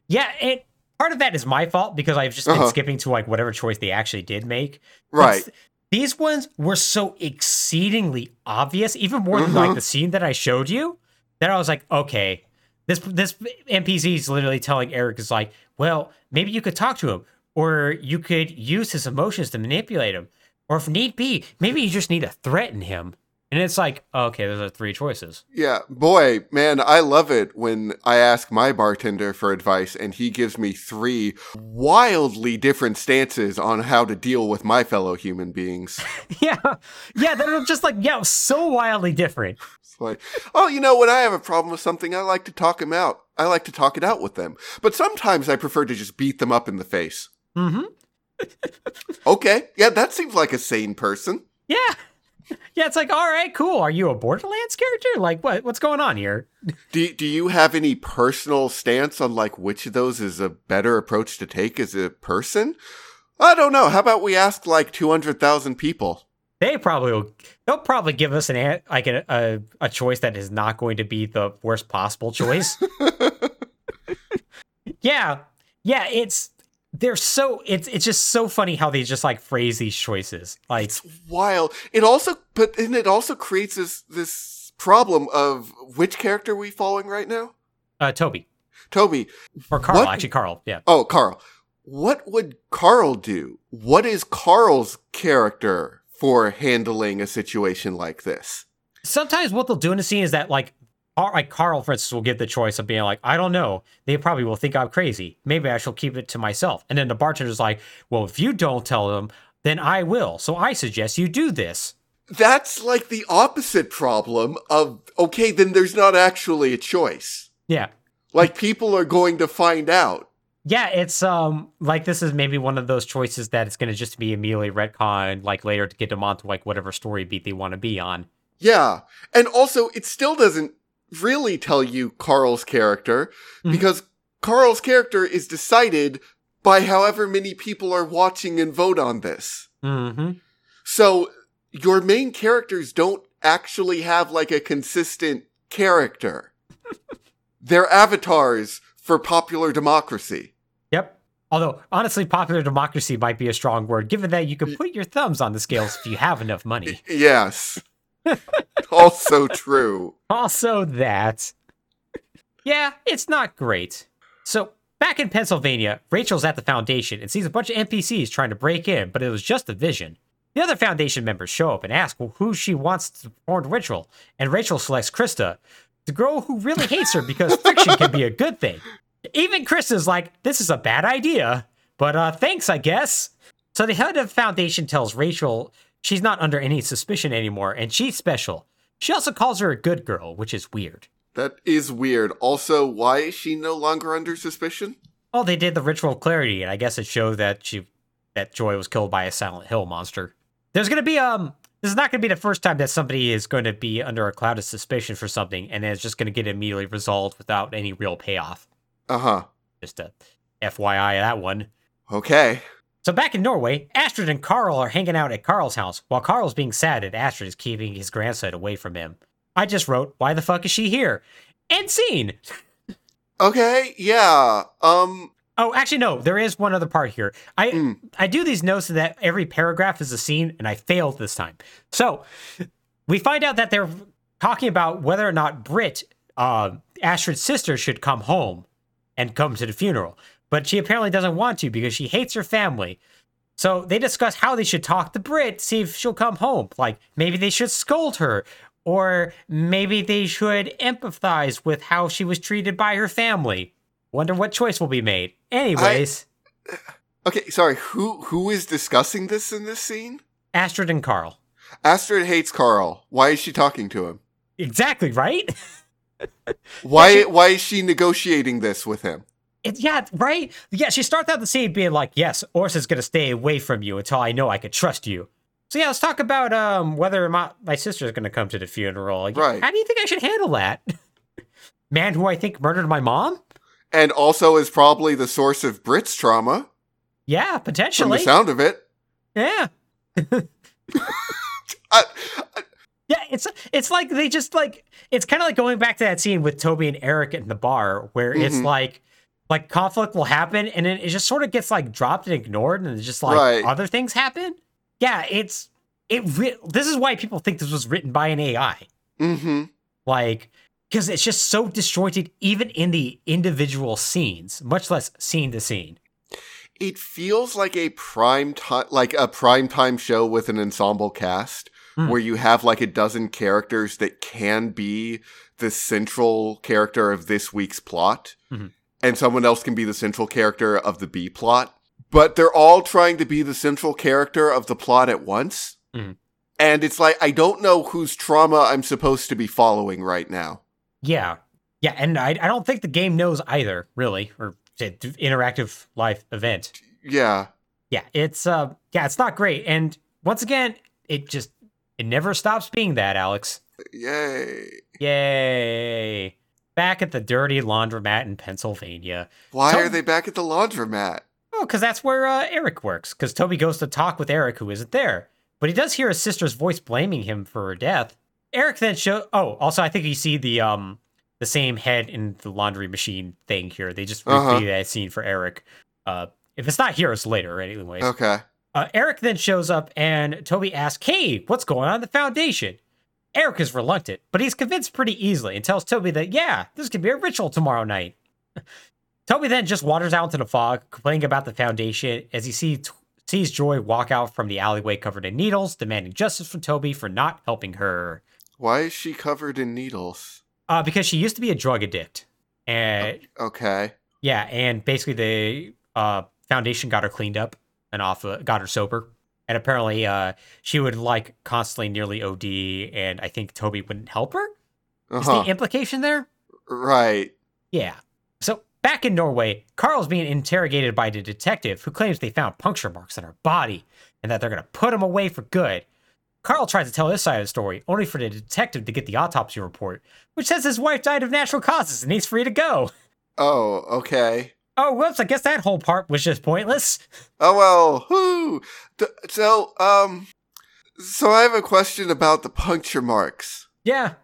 Yeah, and part of that is my fault because I've just been Uh-huh. skipping to like whatever choice they actually did make. Right. It's- these ones were so exceedingly obvious, even more than like Mhm. the scene that I showed you, that I was like, okay, this this NPC is literally telling Eric is like, well, maybe you could talk to him, or you could use his emotions to manipulate him, or if need be, maybe you just need to threaten him. And it's like, okay, those are three choices. Yeah, boy, man, I love it when I ask my bartender for advice and he gives me three wildly different stances on how to deal with my fellow human beings. yeah, yeah, they're just like, yeah, so wildly different. It's like, oh, you know, when I have a problem with something, I like to talk them out. I like to talk it out with them. But sometimes I prefer to just beat them up in the face. Mm-hmm. Okay, yeah, that seems like a sane person. Yeah. Yeah, it's like, all right, cool. Are you a Borderlands character? Like, what? What's going on here? Do, do you have any personal stance on like which of those is a better approach to take as a person? I don't know. How about we ask like 200,000 people? They probably will. They'll probably give us an an- like a, a a choice that is not going to be the worst possible choice. yeah, yeah. It's they're so it's it's just so funny how they just like phrase these choices. Like, It's wild. It also, but and it also creates this this problem of which character are we following right now? uh, Toby Toby. or Carl. What? Actually, Carl. Yeah. Oh, Carl. What would Carl do? What is Carl's character for handling a situation like this? sometimes what they'll do in a scene is that like Car- like Carl, for instance, will give the choice of being like, I don't know. They probably will think I'm crazy. Maybe I shall keep it to myself. And then the bartender's like, Well, if you don't tell them, then I will. So I suggest you do this. That's like the opposite problem of okay, then there's not actually a choice. Yeah. Like people are going to find out. Yeah, it's um like this is maybe one of those choices that it's gonna just be immediately retconned like later to get them onto like whatever story beat they want to be on. Yeah. And also, it still doesn't really tell you Carl's character Mhm. because Carl's character is decided by however many people are watching and vote on this. Mm-hmm. So your main characters don't actually have like a consistent character. They're avatars for popular democracy. Yep. Although honestly, popular democracy might be a strong word, given that you can put your thumbs on the scales if you have enough money. Yes. also true. Also, that. Yeah, it's not great. So, back in Pennsylvania, Rachel's at the Foundation and sees a bunch of NPCs trying to break in, but it was just a vision. The other Foundation members show up and ask who she wants to perform the ritual, and Rachel selects Krista, the girl who really hates her because friction can be a good thing. Even Krista's like, this is a bad idea, but uh, thanks, I guess. So the head of the foundation tells Rachel she's not under any suspicion anymore, and she's special. She also calls her a good girl, which is weird. That is weird. Also, why is she no longer under suspicion? Well, they did the ritual of clarity, and I guess it showed that she that Joy was killed by a Silent Hill monster. There's gonna be um this is not gonna be the first time that somebody is going to be under a cloud of suspicion for something, and then it's just gonna get immediately resolved without any real payoff. Uh huh. Just a FYI that one. Okay. So back in Norway, Astrid and Carl are hanging out at Carl's house, while Carl's being sad that Astrid is keeping his grandson away from him. I just wrote, why the fuck is she here? End scene! Okay. Yeah. Um. Oh, actually, no. There is one other part here. I Mm. I do these notes so that every paragraph is a scene, and I failed this time. So we find out that they're talking about whether or not Britt, uh, Astrid's sister, should come home and come to the funeral, but she apparently doesn't want to because she hates her family. So they discuss how they should talk to Brit, see if she'll come home. Like maybe they should scold her, or maybe they should empathize with how she was treated by her family. Wonder what choice will be made. Anyways, Okay. Sorry. Who who is discussing this in this scene? Astrid and Carl. Astrid hates Carl. Why is she talking to him? Exactly right. Why why is she negotiating this with him? It, yeah, right. Yeah, she starts out the scene being like, "Yes, Orsa's gonna stay away from you until I know I could trust you." So yeah, let's talk about um whether my my sister's gonna come to the funeral. Right. How do you think I should handle that? Man who I think murdered my mom? And also is probably the source of Brit's trauma Yeah, from the sound of it. Yeah. I, I- Yeah, it's it's like they just like it's kind of like going back to that scene with Toby and Eric in the bar where it's Mhm. like like conflict will happen and then it just sort of gets like dropped and ignored and it's just like Right. other things happen. Yeah, it's it. Re- this is why people think this was written by an AI, mm-hmm. like because it's just so disjointed, even in the individual scenes, much less scene to scene. It feels like a prime time, like a prime time show with an ensemble cast, Hmm. where you have like a dozen characters that can be the central character of this week's plot, Mhm. And someone else can be the central character of the B plot. But they're all trying to be the central character of the plot at once. Mhm. And it's like, I don't know whose trauma I'm supposed to be following right now. Yeah, yeah, and I I don't think the game knows either, really, or interactive live event. Yeah. yeah it's uh yeah it's not great and once again it just it never stops being that alex Yay. yay back at the dirty laundromat in pennsylvania Why are they back at the laundromat? oh because that's where uh, eric works because toby goes to talk with eric who isn't there but he does hear his sister's voice blaming him for her death eric then shows. oh also i think you see the um the same head in the laundry machine thing here they just Uh-huh. repeated that scene for eric uh if it's not here it's later anyways Okay. Uh, Eric then shows up and Toby asks, Hey, what's going on at the Foundation? Eric is reluctant, but he's convinced pretty easily and tells Toby that, yeah, this could be a ritual tomorrow night. Toby then just wanders out into the fog, complaining about the Foundation as he see, sees Joy walk out from the alleyway covered in needles, demanding justice from Toby for not helping her. Why is she covered in needles? Uh, because she used to be a drug addict. And Okay. yeah, and basically the uh, Foundation got her cleaned up and off, uh, got her sober. And apparently, uh, she would like constantly nearly OD, and I think Toby wouldn't help her. Is Uh-huh. the implication there? Right. Yeah. So back in Norway, Carl's being interrogated by the detective who claims they found puncture marks on her body and that they're going to put him away for good. Carl tries to tell his side of the story, only for the detective to get the autopsy report, which says his wife died of natural causes and he's free to go. Oh, okay. Oh, whoops, I guess that whole part was just pointless. Oh well. Whoo. So, um, so I have a question about the puncture marks Yeah.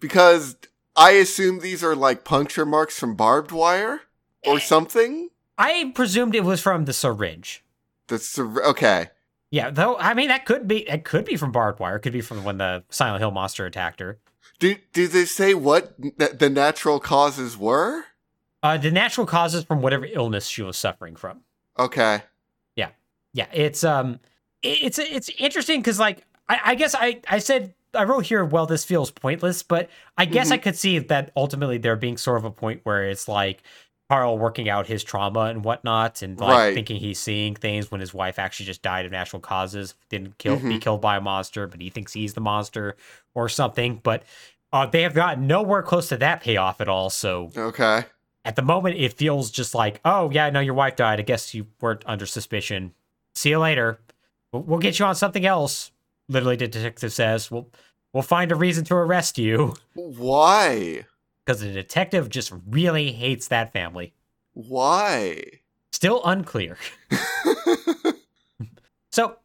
because I assume these are like puncture marks from barbed wire or something. I presumed it was from the syringe. That's okay. Yeah, though I mean that could be it could be from barbed wire, it could be from when the Silent Hill monster attacked her. Do do they say what n- the natural causes were? Uh, the natural causes from whatever illness she was suffering from. Okay. Yeah, yeah. it's um, it's it's interesting because like I, I guess I I said I wrote here well this feels pointless, but I guess I could see that ultimately there being sort of a point where it's like Carl working out his trauma and whatnot, and like Right. thinking he's seeing things when his wife actually just died of natural causes, didn't kill Mm-hmm. be killed by a monster, but he thinks he's the monster or something. But uh, they have gotten nowhere close to that payoff at all. So Okay. At the moment, it feels just like, oh yeah, no, your wife died. I guess you weren't under suspicion. See you later. We'll, get you on something else. Literally, the detective says, "We'll we'll find a reason to arrest you." Why? because the detective just really hates that family. Why? Still unclear. so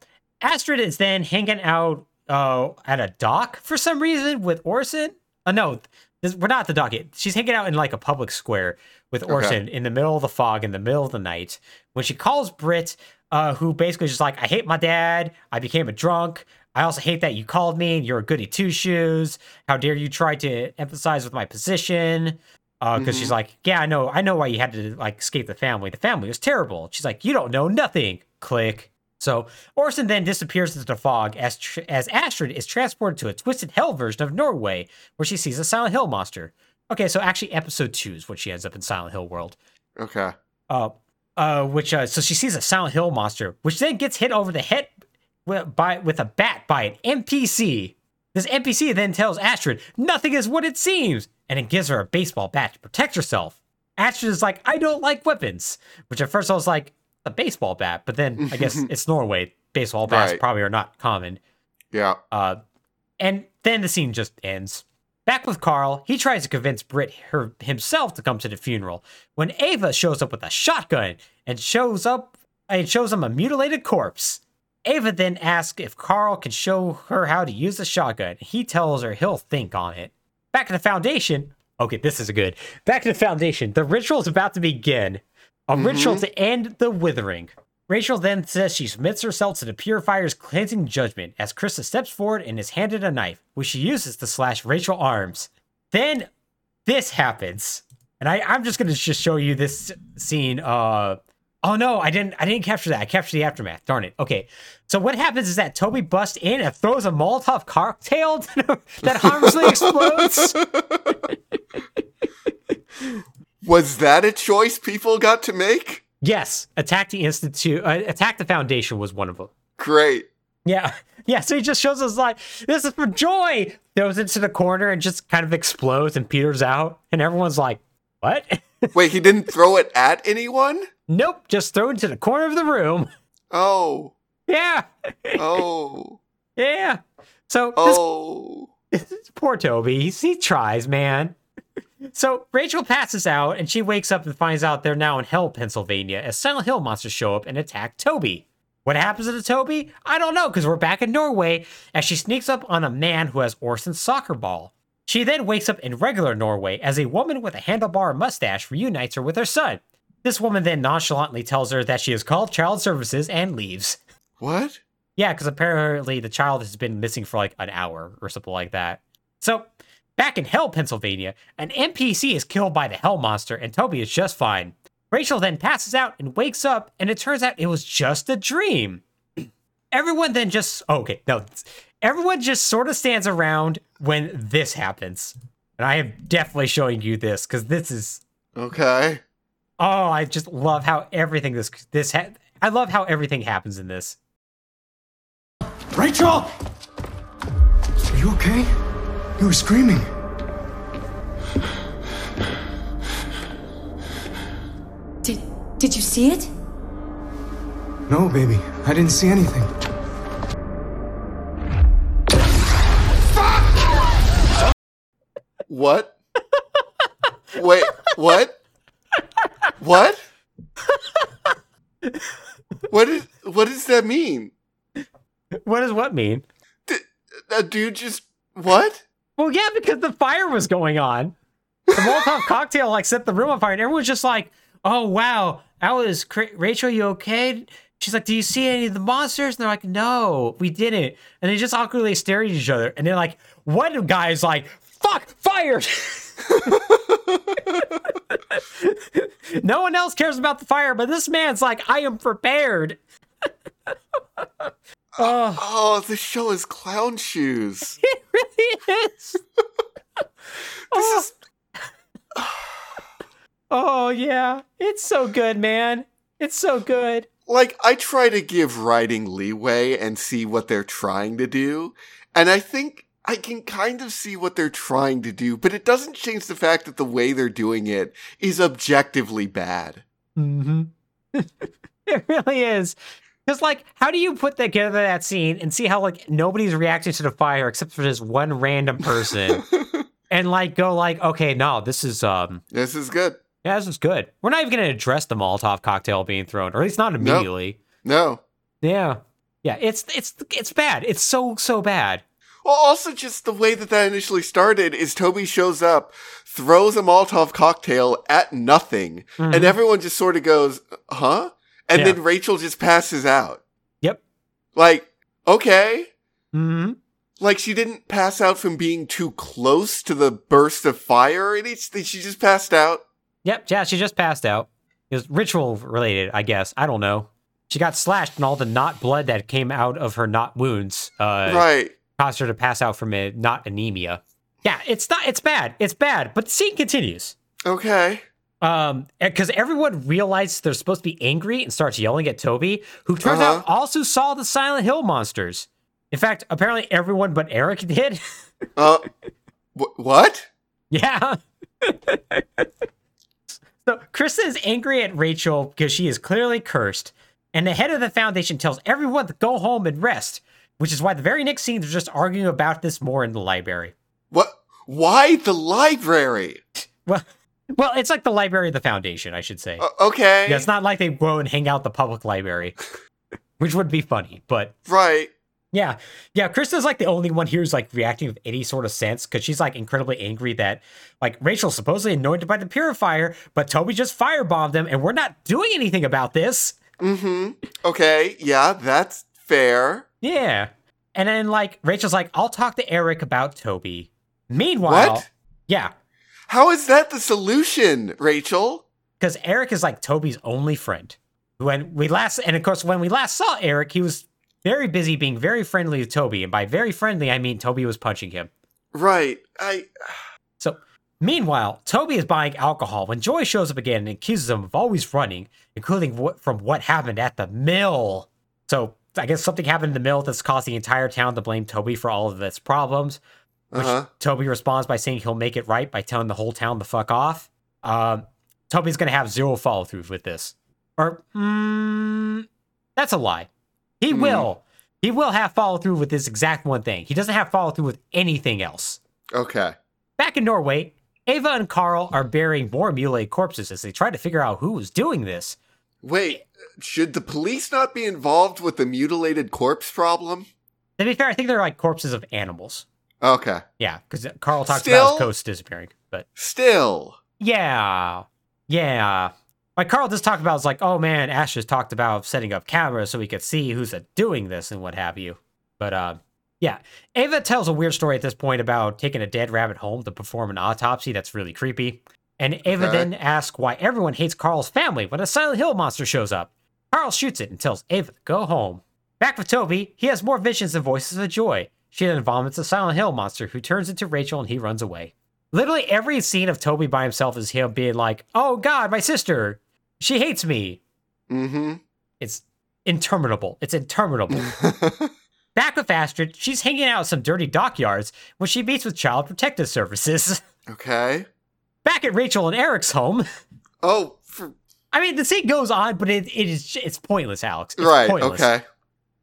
Astrid is then hanging out uh, at a dock for some reason with Orson. Uh, no, this, we're not at the dock yet. She's hanging out in like a public square with Orson in the middle of the fog, in the middle of the night, when she calls Britt, uh, who basically is just like, I hate my dad. I became a drunk. I also hate that you called me and you're a goody two shoes. How dare you try to emphasize with my position? Because she's like, yeah, I know, I know why you had to like escape the family. The family was terrible. She's like, you don't know nothing. Click. So Orson then disappears into the fog as tr- as Astrid is transported to a twisted hell version of Norway, where she sees a Silent Hill monster. Okay, so actually, episode two is what she ends up in Silent Hill world. Okay. Uh, uh, which uh, so she sees a Silent Hill monster, which then gets hit over the head with, by with a bat by an NPC. This NPC then tells Astrid nothing is what it seems, and it gives her a baseball bat to protect herself. Astrid is like, I don't like weapons, which at first I was like, a baseball bat, but then I guess it's Norway. Baseball bats Right. probably are not common. Yeah. Uh, and then the scene just ends. Back with Carl, he tries to convince Britt her, himself to come to the funeral when Ava shows up with a shotgun and shows up and shows him a mutilated corpse. Ava then asks if Carl can show her how to use the shotgun. He tells her he'll think on it. Back at the foundation. Okay, this is good. Back to the foundation. The ritual is about to begin. A ritual to end the withering. Rachel then says she submits herself to the purifier's cleansing judgment as Krista steps forward and is handed a knife, which she uses to slash Rachel's arms. Then this happens. And I, I'm just gonna just show you this scene. Uh oh no, I didn't I didn't capture that. I captured the aftermath. Darn it. Okay. So what happens is that Toby busts in and throws a Molotov cocktail that harmlessly explodes. Was that a choice people got to make? Yes, attack the institute. Uh, attack the foundation was one of them. Great. Yeah, yeah. So he just shows us like this is for joy. Throws it to the corner and just kind of explodes and peters out, and everyone's like, "What?" Wait, he didn't throw it at anyone? nope, just throw it to the corner of the room. Oh. Yeah, Oh. yeah. So this Oh. Poor Toby. He, he tries, man. So Rachel passes out and she wakes up and finds out they're now in Hell, Pennsylvania, as Silent Hill monsters show up and attack Toby. What happens to Toby? I don't know, because we're back in Norway as she sneaks up on a man who has Orson's soccer ball. She then wakes up in regular Norway as a woman with a handlebar mustache reunites her with her son. This woman then nonchalantly tells her that she has called child services and leaves. What? Yeah, because apparently the child has been missing for like an hour or something like that. So, back in Hell, Pennsylvania, an NPC is killed by the Hell monster, and Toby is just fine. Rachel then passes out and wakes up, and it turns out it was just a dream. Everyone then just oh, okay, no, everyone just sort of stands around when this happens, and I am definitely showing you this because this is Okay. oh, I just love how everything this this ha- I love how everything happens in this. Rachel! Are you okay? You were screaming. Did did you see it? No, baby. I didn't see anything. What? Wait, what? What? What is what does that mean? What does what mean? A dude just what? Well, yeah, because the fire was going on. The Molotov cocktail like set the room on fire, and everyone's just like, "Oh wow, that was cra- Rachel. You okay?" She's like, "Do you see any of the monsters?" And they're like, "No, we didn't." And they just awkwardly stare at each other, and they're like, one guy's like, "Fuck, fired." no one else cares about the fire, but this man's like, "I am prepared." oh, Oh, this show is clown shoes. it really is. This is Oh, Oh yeah, it's so good, man. It's so good. Like, I try to give writing leeway and see what they're trying to do, and I think I can kind of see what they're trying to do, but it doesn't change the fact that the way they're doing it is objectively bad. Mm-hmm. it really is. Because, like, how do you put together that scene and see how, like, nobody's reacting to the fire except for this one random person and, like, go, like, okay, no, this is, um, This is good. yeah, this is good. We're not even going to address the Molotov cocktail being thrown, or at least not immediately. No. Yeah. Yeah, it's, it's, it's bad. It's so, so bad. Well, also just the way that that initially started is Toby shows up, throws a Molotov cocktail at nothing, and everyone just sort of goes, huh? And Mm-hmm. Yeah. then Rachel just passes out. Yep. Like, okay. hmm Like she didn't pass out from being too close to the burst of fire, and it's, she just passed out. Yep, yeah, she just passed out. It was ritual related, I guess. I don't know. She got slashed, and all the knot blood that came out of her knot wounds uh, right. caused her to pass out from a not anemia. Yeah, it's not. It's bad. It's bad. But the scene continues. Okay. Um, because everyone realizes they're supposed to be angry and starts yelling at Toby, who turns Uh-huh. out also saw the Silent Hill monsters. In fact, apparently everyone but Eric did. Uh, wh- what? Yeah. so Krista is angry at Rachel because she is clearly cursed, and the head of the foundation tells everyone to go home and rest, which is why the very next scene they're just arguing about this more in the library. What? Why the library? Well, well, it's like the library of the foundation, I should say. Uh, okay. Yeah, it's not like they go and hang out the public library, which would be funny, but Right. Yeah, yeah. Krista's like the only one here who's like reacting with any sort of sense because she's like incredibly angry that like Rachel's supposedly anointed by the purifier, but Toby just firebombed him, and we're not doing anything about this. Mm-hmm. Okay. Yeah, that's fair. Yeah, and then like Rachel's like, I'll talk to Eric about Toby. Meanwhile, What? yeah, How is that the solution, Rachel? because Eric is like Toby's only friend. When we last, and of course, when we last saw Eric, he was very busy being very friendly with Toby, and by very friendly, I mean Toby was punching him. Right. I. So, meanwhile, Toby is buying alcohol when Joy shows up again and accuses him of always running, including what, from what happened at the mill. So, I guess something happened in the mill that's caused the entire town to blame Toby for all of its problems. Which Uh-huh. Toby responds by saying he'll make it right by telling the whole town the fuck off. Um, Toby's going to have zero follow through with this. Or, mm, that's a lie. He Hmm. will. He will have follow through with this exact one thing. He doesn't have follow through with anything else. Okay. Back in Norway, Ava and Carl are burying more mutilated corpses as they try to figure out who was doing this. Wait. Should the police not be involved with the mutilated corpse problem? To be fair, I think they're like corpses of animals. Okay. Yeah, because Carl talks about Still? his ghost disappearing. But Still. yeah, yeah. Like Carl just talked about, it's like, oh man, Ash just talked about setting up cameras so we could see who's doing this and what have you. But uh, yeah, Ava tells a weird story at this point about taking a dead rabbit home to perform an autopsy. That's really creepy. And Ava Okay. then asks why everyone hates Carl's family when a Silent Hill monster shows up. Carl shoots it and tells Ava to go home. Back with Toby, he has more visions and voices of joy. She then vomits a Silent Hill monster who turns into Rachel and he runs away. Literally every scene of Toby by himself is him being like, oh God, my sister, she hates me. Mm-hmm. It's interminable. It's interminable. Back with Astrid, she's hanging out at some dirty dockyards when she meets with Child Protective Services. okay. Back at Rachel and Eric's home. Oh, for, I mean, the scene goes on, but it, it is it's pointless, Alex. It's right. pointless. Okay.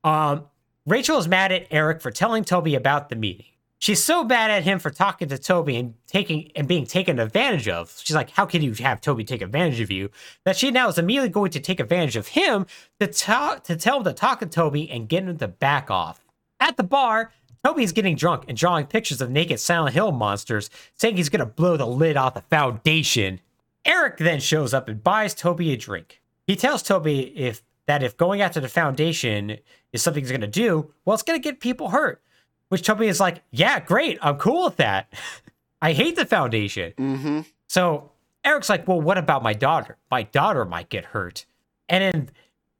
Um, Rachel is mad at Eric for telling Toby about the meeting. She's so mad at him for talking to Toby and taking and being taken advantage of. She's like, "How can you have Toby take advantage of you?" That she now is immediately going to take advantage of him to talk to tell him to talk to Toby and get him to back off. At the bar, Toby is getting drunk and drawing pictures of naked Silent Hill monsters, saying he's going to blow the lid off the foundation. Eric then shows up and buys Toby a drink. He tells Toby if that if going after the foundation is something he's going to do, well, it's going to get people hurt. Which Toby is like, yeah, great, I'm cool with that. I hate the foundation. Mm-hmm. So Eric's like, well, what about my daughter? My daughter might get hurt. And then,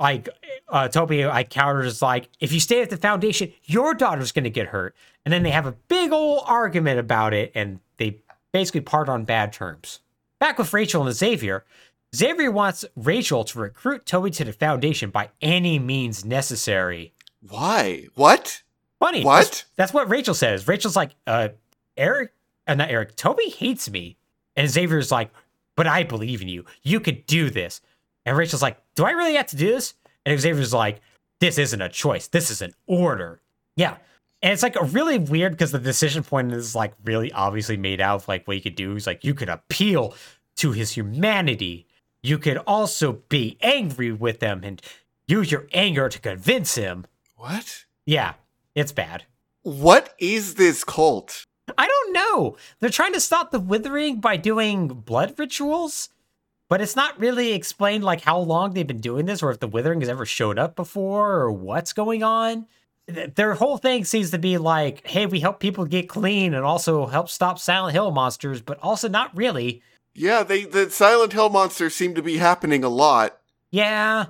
like, uh, Toby, I counters like, if you stay at the foundation, your daughter's going to get hurt. And then they have a big old argument about it, and they basically part on bad terms. Back with Rachel and Xavier, Xavier wants Rachel to recruit Toby to the Foundation by any means necessary. Why? What? Funny. What? That's, that's what Rachel says. Rachel's like, uh, Eric, uh, not Eric, Toby hates me. And Xavier's like, but I believe in you. You could do this. And Rachel's like, do I really have to do this? And Xavier's like, this isn't a choice. This is an order. Yeah. And it's like a really weird because the decision point is like really obviously made out of like what you could do is like you could appeal to his humanity. You could also be angry with them and use your anger to convince him. What? Yeah, it's bad. What is this cult? I don't know. They're trying to stop the withering by doing blood rituals, but it's not really explained like how long they've been doing this or if the withering has ever showed up before or what's going on. Their whole thing seems to be like, hey, we help people get clean and also help stop Silent Hill monsters, but also not really. Yeah, they the Silent Hill monsters seem to be happening a lot. Yeah,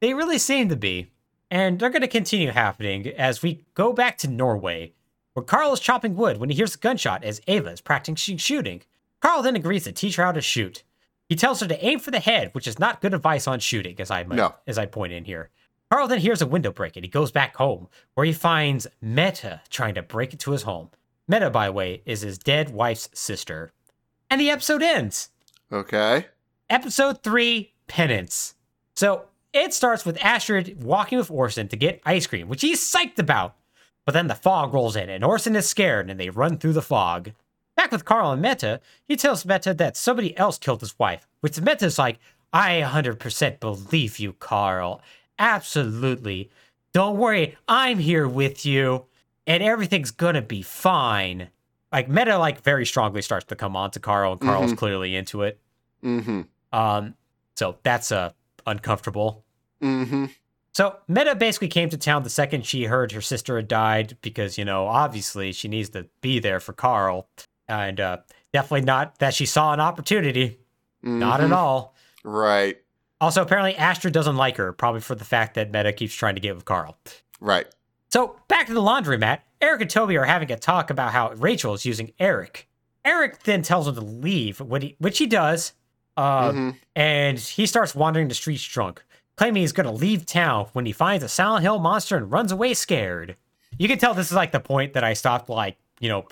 they really seem to be. And they're going to continue happening as we go back to Norway, where Carl is chopping wood when he hears a gunshot as Ava is practicing shooting. Carl then agrees to teach her how to shoot. He tells her to aim for the head, which is not good advice on shooting, as I might, No. as I point in here. Carl then hears a window break and he goes back home, where he finds Meta trying to break into his home. Meta, by the way, is his dead wife's sister. And the episode ends. Okay. Episode 3 Penance. So it starts with Astrid walking with Orson to get ice cream, which he's psyched about. But then the fog rolls in and Orson is scared and they run through the fog. Back with Carl and Meta, he tells Meta that somebody else killed his wife, which Meta's like, I 100% believe you, Carl. Absolutely. Don't worry, I'm here with you, and everything's gonna be fine. Like Meta, like very strongly starts to come on to Carl, and Carl's clearly into it. Mm-hmm. Um, so that's uh uncomfortable. Mm-hmm. So Meta basically came to town the second she heard her sister had died because you know obviously she needs to be there for Carl, and uh, definitely not that she saw an opportunity. Not at all. Right. Also, apparently Astrid doesn't like her, probably for the fact that Meta keeps trying to get with Carl. Right. So back to the laundromat, Eric and Toby are having a talk about how Rachel is using Eric. Eric then tells him to leave, he, which he does, uh, Mhm. and he starts wandering the streets drunk, claiming he's going to leave town when he finds a Silent Hill monster and runs away scared. You can tell this is like the point that I stopped, like, you know,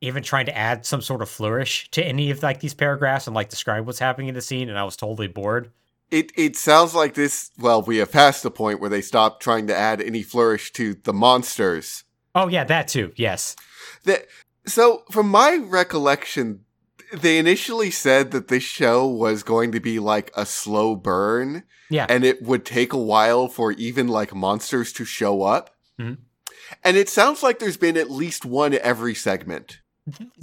even trying to add some sort of flourish to any of like these paragraphs and like describe what's happening in the scene, and I was totally bored. It it sounds like this. Well, we have passed the point where they stopped trying to add any flourish to the monsters. Oh yeah, that too. Yes. That so, from my recollection, they initially said that this show was going to be like a slow burn, Yeah. and it would take a while for even like monsters to show up. Mhm. And it sounds like there's been at least one every segment.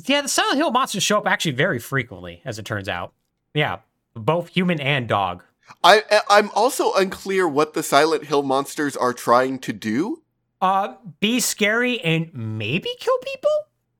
Yeah, the Silent Hill monsters show up actually very frequently, as it turns out. Yeah, both human and dog. I I'm also unclear what the Silent Hill monsters are trying to do. Uh, be scary and maybe kill people.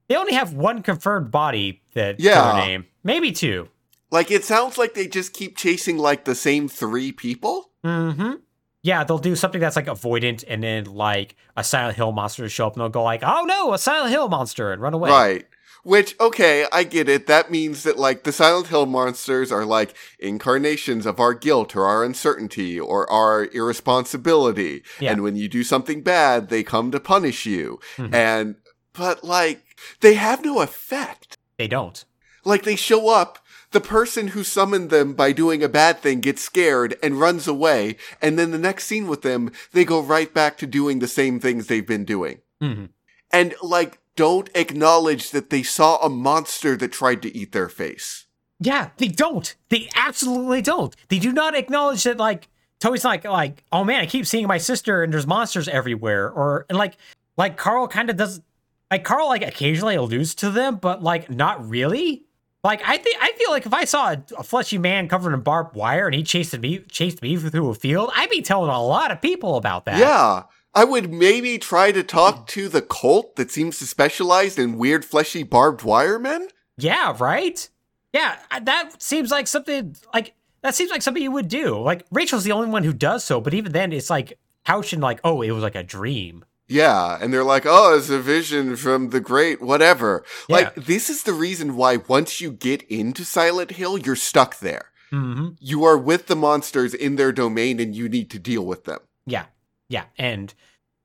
They only have one confirmed body that yeah. Name, maybe two. Like it sounds like they just keep chasing like the same three people. Mm-hmm. Yeah, they'll do something that's like avoidant, and then like a Silent Hill monster will show up, and they'll go like, "Oh no, a Silent Hill monster!" and run away. Right. Which, okay, I get it. That means that, like, the Silent Hill monsters are, like, incarnations of our guilt or our uncertainty or our irresponsibility. Yeah. And when you do something bad, they come to punish you. Mhm. And, but, like, they have no effect. They don't. Like, they show up, the person who summoned them by doing a bad thing gets scared and runs away, and then the next scene with them, they go right back to doing the same things they've been doing Mhm. and like don't acknowledge that they saw a monster that tried to eat their face. Yeah, they don't. They absolutely don't. They do not acknowledge that like Toby's like like, oh man, I keep seeing my sister and there's monsters everywhere. Or and like like Carl kind of does like Carl like occasionally alludes to them, but like not really. Like I think I feel like if I saw a, a fleshy man covered in barbed wire and he chased me chased me through a field, I'd be telling a lot of people about that. Yeah. I would maybe try to talk to the cult that seems to specialize in weird fleshy barbed wire men. Yeah, right? Yeah, that seems like something like that seems like something you would do. Like Rachel's the only one who does so, but even then it's like couched in like, oh, it was like a dream. Yeah, and they're like, "Oh, it's a vision from the great whatever." Yeah. Like this is the reason why once you get into Silent Hill, you're stuck there. hmm You are with the monsters in their domain and you need to deal with them. Yeah. Yeah. And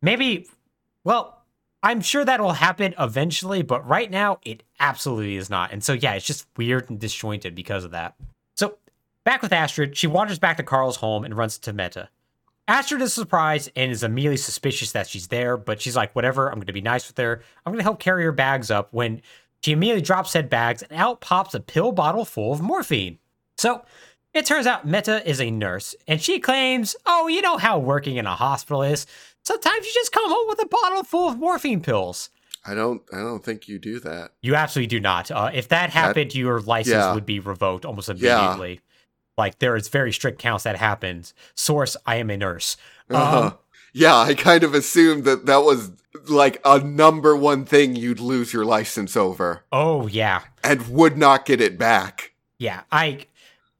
maybe, well, I'm sure that'll happen eventually, but right now it absolutely is not. And so, yeah, it's just weird and disjointed because of that. So, back with Astrid, she wanders back to Carl's home and runs to Meta. Astrid is surprised and is immediately suspicious that she's there, but she's like, whatever, I'm going to be nice with her. I'm going to help carry her bags up when she immediately drops said bags and out pops a pill bottle full of morphine. So, it turns out Meta is a nurse, and she claims, oh, you know how working in a hospital is. Sometimes you just come home with a bottle full of morphine pills. I don't I don't think you do that. You absolutely do not. Uh, if that happened, your license yeah. would be revoked almost Yeah. immediately. Like there is very strict counts that happens. Source: I am a nurse. Uh-huh. Um, yeah, I kind of assumed that that was like a number one thing you'd lose your license over oh yeah, and would not get it back. yeah. I.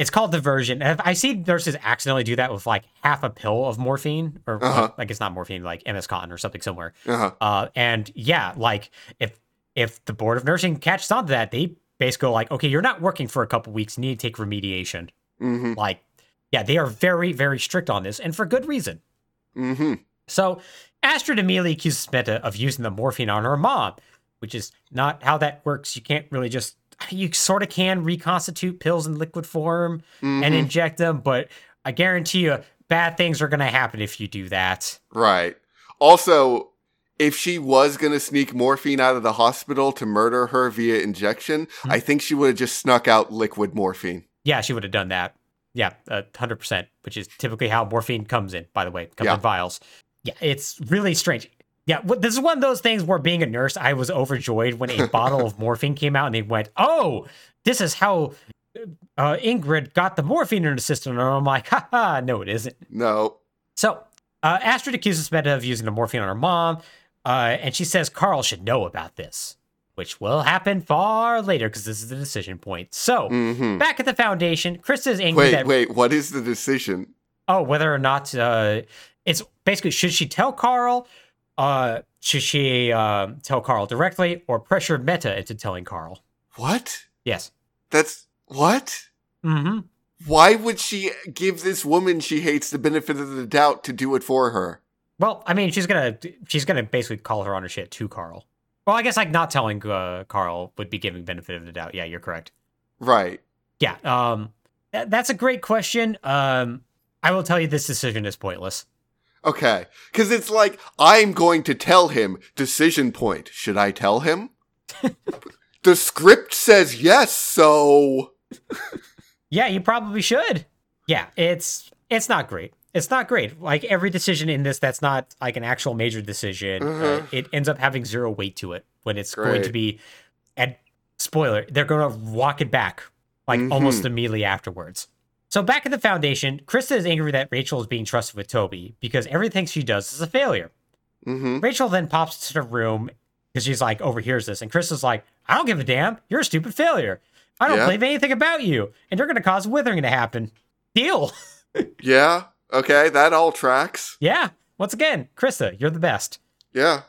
It's called diversion. And I see nurses accidentally do that with like half a pill of morphine, or Uh-huh. like it's not morphine, like MS Contin or something somewhere. Uh-huh. Uh, and yeah, like if if the board of nursing catches on to that, they basically go like, okay, you're not working for a couple weeks, you need to take remediation. Mm-hmm. Like, yeah, they are very, very strict on this, and for good reason. Mm-hmm. So Astrid immediately accuses Meta of using the morphine on her mom, which is not how that works. You can't really just you sort of can reconstitute pills in liquid form and Mhm. inject them, but I guarantee you bad things are gonna happen if you do that. Right. Also, if she was going to sneak morphine out of the hospital to murder her via injection, Hmm. I think she would have just snuck out liquid morphine. Yeah, she would have done that. Yeah, hundred percent, which is typically how morphine comes in. By the way, comes Yeah. in vials. Yeah, it's really strange. Yeah, this is one of those things where being a nurse, I was overjoyed when a bottle of morphine came out, and they went, "Oh, this is how uh, Ingrid got the morphine in her system." And I'm like, "Ha ha, no, it isn't." No. So, uh, Astrid accuses Meta of using the morphine on her mom, uh, and she says Carl should know about this, which will happen far later because this is the decision point. So, Mm-hmm. back at the Foundation, Chris is angry Wait, that wait. What is the decision? oh whether or not uh, it's basically should she tell Carl, uh, should she um tell Carl directly or pressure Meta into telling Carl? What? Yes. That's what? Mm-hmm. Why would she give this woman she hates the benefit of the doubt to do it for her? Well, I mean, she's gonna she's gonna basically call her on her shit to Carl. Well, I guess like not telling uh, Carl would be giving benefit of the doubt. Yeah, you're correct. Right. Yeah. Um, th- that's a great question. Um, I will tell you this decision is pointless. Okay. Because it's like, I'm going to tell him. Decision point. Should I tell him? the script says yes, so. Yeah, you probably should. Yeah, it's it's not great. It's not great. Like every decision in this that's not like an actual major decision, uh, Mhm. it ends up having zero weight to it when it's going to be. And spoiler, they're going to walk it back like Mhm. almost immediately afterwards. So back at the foundation, Krista is angry that Rachel is being trusted with Toby because everything she does is a failure. Mm-hmm. Rachel then pops to the room because she's like, overhears this. And is like, I don't give a damn. You're a stupid failure. I don't Yeah. believe anything about you. And you're going to cause withering to happen. Deal. Yeah. Okay. That all tracks. yeah. Once again, Krista, you're the best. Yeah.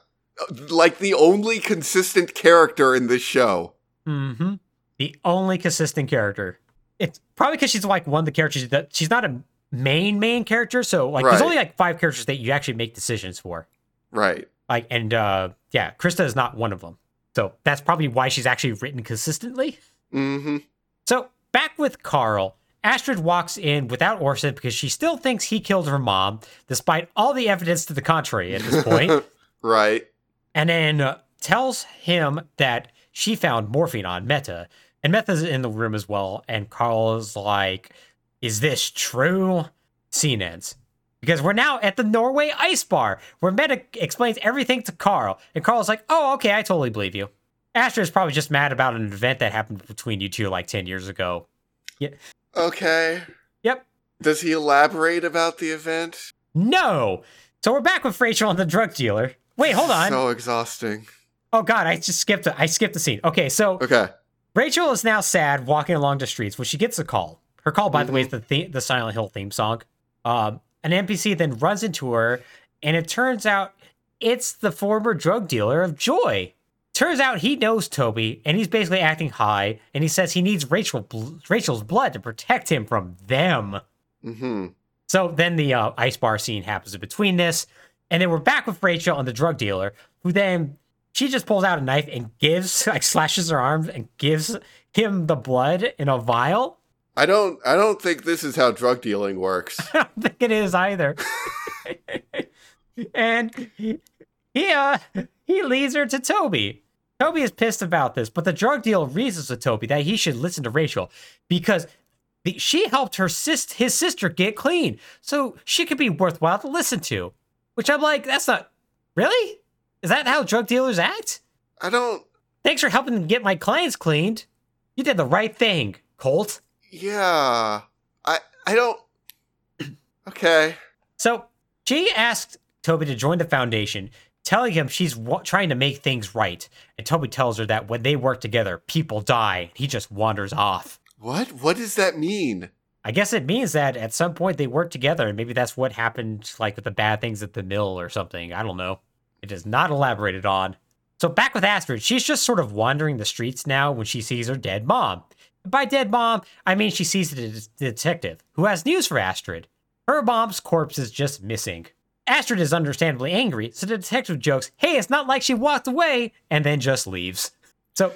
Like the only consistent character in this show. Mm hmm The only consistent character. It's probably because she's like one of the characters that she's not a main, main character. So, like, there's only like five characters that you actually make decisions for. Right. Like, and uh yeah, Krista is not one of them. So that's probably why she's actually written consistently. Mm-hmm. So back with Carl, Astrid walks in without Orson because she still thinks he killed her mom, despite all the evidence to the contrary at this point, right. and then uh, tells him that she found morphine on Meta, and Meta's in the room as well. And Carl is like, "Is this true?" Scene ends. Because we're now at the Norway Ice Bar, where Meta explains everything to Carl. And Carl's like, oh, okay, I totally believe you. Astrid is probably just mad about an event that happened between you two like 10 years ago. Yeah. Okay. Yep. Does he elaborate about the event? No! So we're back with Rachel and the drug dealer. Wait, hold on. So exhausting. oh god, I just skipped I skipped the scene. Okay, so Okay. Rachel is now sad walking along the streets when she gets a call. Her call, by the way, is the the- the Silent Hill theme song. Um, an NPC then runs into her, and it turns out it's the former drug dealer of Joy, turns out he knows Toby, and he's basically acting high, and he says he needs Rachel bl- Rachel's blood to protect him from them. Mm-hmm. So then the uh, ice bar scene happens in between this, and then we're back with Rachel and the drug dealer, who then she just pulls out a knife and gives, like, slashes her arms and gives him the blood in a vial. I don't. I don't think this is how drug dealing works. I don't think it is either. and he uh he leads her to Toby. Toby is pissed about this, but the drug dealer reasons to Toby that he should listen to Rachel because the, she helped her sis, his sister get clean, so she could be worthwhile to listen to. Which I'm like, that's not really. Is that how drug dealers act? I don't. Thanks for helping get my clients cleaned. You did the right thing, Colt. Yeah. I. I don't. Okay. So she asked Toby to join the foundation, telling him she's wa- trying to make things right. And Toby tells her that when they work together, people die. He just wanders off. What? What does that mean? I guess it means that at some point they work together, and maybe that's what happened, like with the bad things at the mill or something. I don't know. It is not elaborated on. So back with Astrid, she's just sort of wandering the streets now when she sees her dead mom. By dead mom, I mean she sees the, det- the detective, who has news for Astrid. Her mom's corpse is just missing. Astrid is understandably angry, so the detective jokes, hey, it's not like she walked away, and then just leaves. So,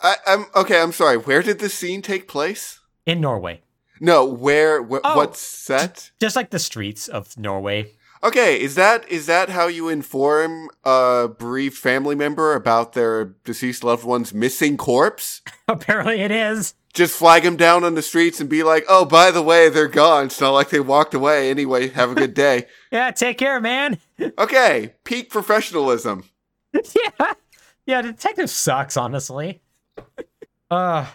I, I'm okay. I'm sorry. Where did this scene take place? in Norway, No. Where? Wh- Oh. What set? just like the streets of Norway, Okay. Is that is that how you inform a bereaved family member about their deceased loved one's missing corpse? apparently it is. Just flag them down on the streets and be like, "Oh, by the way, they're gone. It's not like they walked away. Anyway, have a good day." Yeah, take care, man. okay. Peak professionalism. yeah. Yeah, detective sucks, honestly. Uh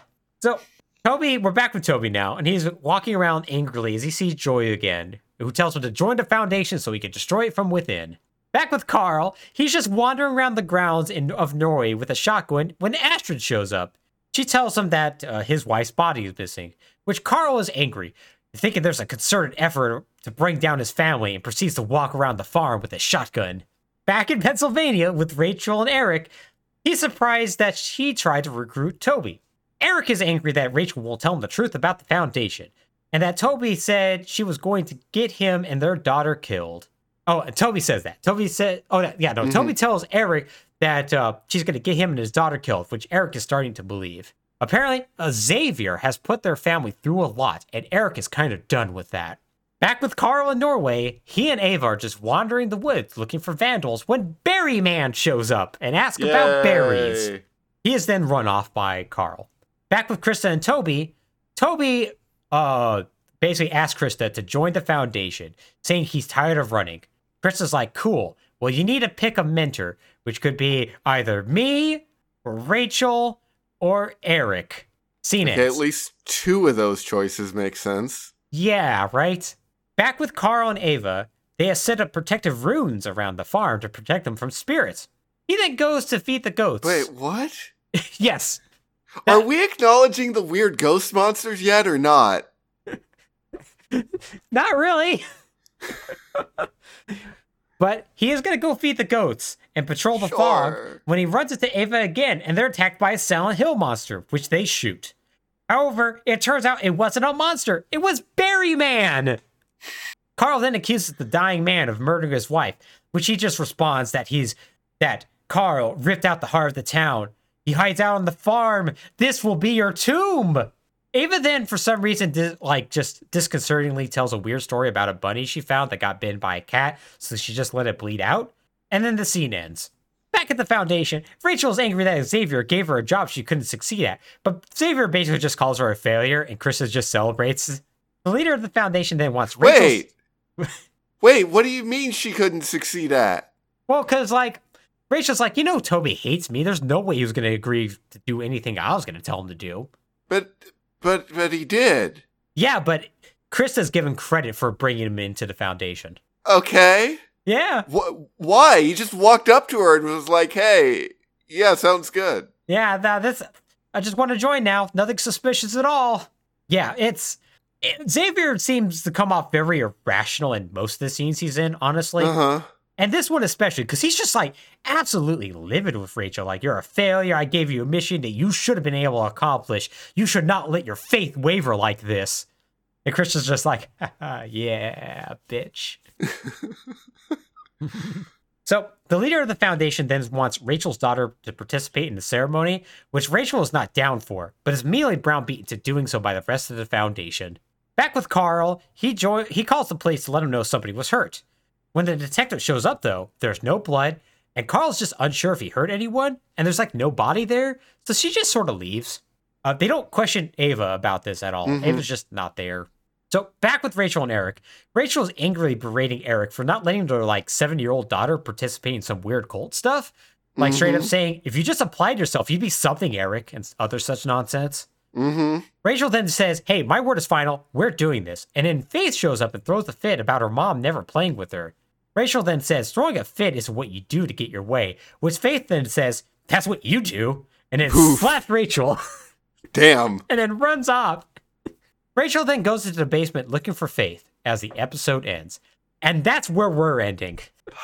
so Toby, we're back with Toby now, and he's walking around angrily as he sees Joy again, who tells him to join the foundation so he can destroy it from within. Back with Carl, he's just wandering around the grounds in, of Norway with a shotgun when Astrid shows up. She tells him that uh, his wife's body is missing, which Carl is angry, thinking there's a concerted effort to bring down his family, and proceeds to walk around the farm with a shotgun. Back in Pennsylvania with Rachel and Eric, he's surprised that she tried to recruit Toby. Eric is angry that Rachel won't tell him the truth about the foundation, and that Toby said she was going to get him and their daughter killed. Oh, and Toby says that. Toby said, oh, that- yeah, no, Toby tells Eric that uh, she's going to get him and his daughter killed, which Eric is starting to believe. Apparently, uh, Xavier has put their family through a lot, and Eric is kind of done with that. Back with Carl in Norway, he and Ava are just wandering the woods looking for vandals when Berry Man shows up and asks about berries. He is then run off by Carl. Back with Krista and Toby, Toby uh basically asks Krista to join the foundation, saying he's tired of running. Krista's like, cool. Well, you need to pick a mentor, which could be either me or Rachel or Eric. Seen it. Okay, at least two of those choices make sense. Yeah, right? Back with Carl and Ava, they have set up protective runes around the farm to protect them from spirits. He then goes to feed the goats. Wait, what? yes. Are we acknowledging the weird ghost monsters yet or not? Not really. but he is going to go feed the goats and patrol the farm Sure. when he runs into Ava again and they're attacked by a Silent Hill monster, which they shoot. However, it turns out it wasn't a monster, it was Berry Man. Carl then accuses the dying man of murdering his wife, which he just responds that he's that Carl ripped out the heart of the town. He hides out on the farm. This will be your tomb. Ava then, for some reason, like just disconcertingly tells a weird story about a bunny she found that got bitten by a cat, so she just let it bleed out. And then the scene ends. Back at the foundation, Rachel is angry that Xavier gave her a job she couldn't succeed at, but Xavier basically just calls her a failure, and Krista just celebrates. The leader of the foundation then wants Rachel's Wait. Wait, what do you mean she couldn't succeed at? Well, because like Rachel's like, you know, Toby hates me. There's no way he was going to agree to do anything I was going to tell him to do. But but but he did. Yeah, but Krista's given credit for bringing him into the foundation. Okay. Yeah, Wh- why? He just walked up to her and was like, "Hey, yeah, sounds good." yeah. That, that's. I just want to join now. Nothing suspicious at all. Yeah, it's. It, Xavier seems to come off very irrational in most of the scenes he's in. Honestly, Uh huh. And this one especially, because he's just like absolutely livid with Rachel. Like, you're a failure. I gave you a mission that you should have been able to accomplish. You should not let your faith waver like this. And Krista's just like, yeah, bitch. so the leader of the foundation then wants Rachel's daughter to participate in the ceremony, which Rachel is not down for, but is immediately browbeaten to doing so by the rest of the foundation. Back with Carl, he jo- he calls the police to let him know somebody was hurt. When the detective shows up, though, there's no blood, and Carl's just unsure if he hurt anyone, and there's like no body there, so she just sort of leaves. Uh, they don't question Ava about this at all. Ava's just not there. So back with Rachel and Eric, Rachel is angrily berating Eric for not letting their like seven year old daughter participate in some weird cult stuff. Like straight up saying, if you just applied yourself, you'd be something, Eric, and other such nonsense. Mm-hmm. Rachel then says, Hey, my word is final. We're doing this. And then Faith shows up and throws a fit about her mom never playing with her. Rachel then says, Throwing a fit is what you do to get your way, which Faith then says, That's what you do. And then Oof. slaps Rachel Damn. and then runs off. Rachel then goes into the basement looking for Faith as the episode ends. And that's where we're ending.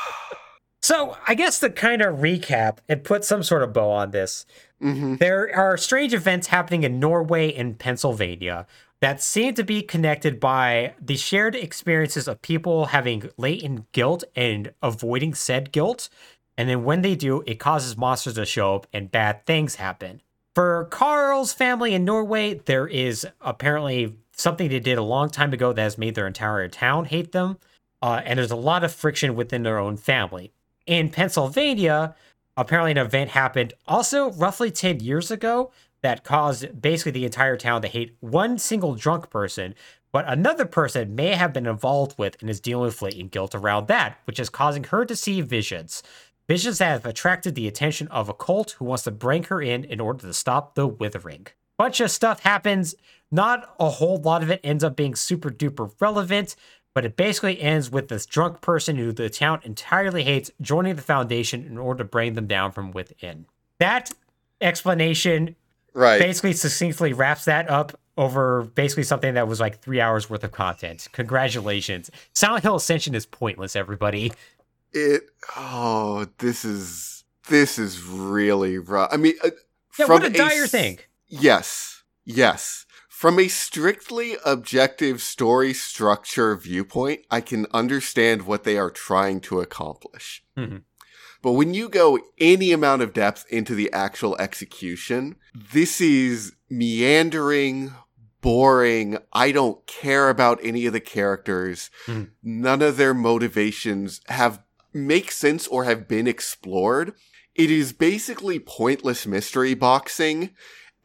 So, I guess to kind of recap and put some sort of bow on this, Mm-hmm. there are strange events happening in Norway and Pennsylvania that seem to be connected by the shared experiences of people having latent guilt and avoiding said guilt. And then when they do, it causes monsters to show up and bad things happen. For Carl's family in Norway, there is apparently something they did a long time ago that has made their entire town hate them. Uh, and there's a lot of friction within their own family. In Pennsylvania, apparently an event happened also roughly 10 years ago that caused basically the entire town to hate one single drunk person, but another person may have been involved with and is dealing with latent guilt around that, which is causing her to see visions. Visions that have attracted the attention of a cult who wants to bring her in in order to stop the withering. Bunch of stuff happens. Not a whole lot of it ends up being super duper relevant, but it basically ends with this drunk person who the town entirely hates joining the foundation in order to bring them down from within. That explanation Right. basically succinctly wraps that up over basically something that was like three hours worth of content. Congratulations. Silent Hill Ascension is pointless, everybody. It. Oh, this is this is really rough. I mean, uh, Yeah, from what a dire thing. Yes, yes. From a strictly objective story structure viewpoint, I can understand what they are trying to accomplish. Mhm. But when you go any amount of depth into the actual execution, this is meandering, boring. I don't care about any of the characters. Mhm. None of their motivations have make sense or have been explored. It is basically pointless mystery boxing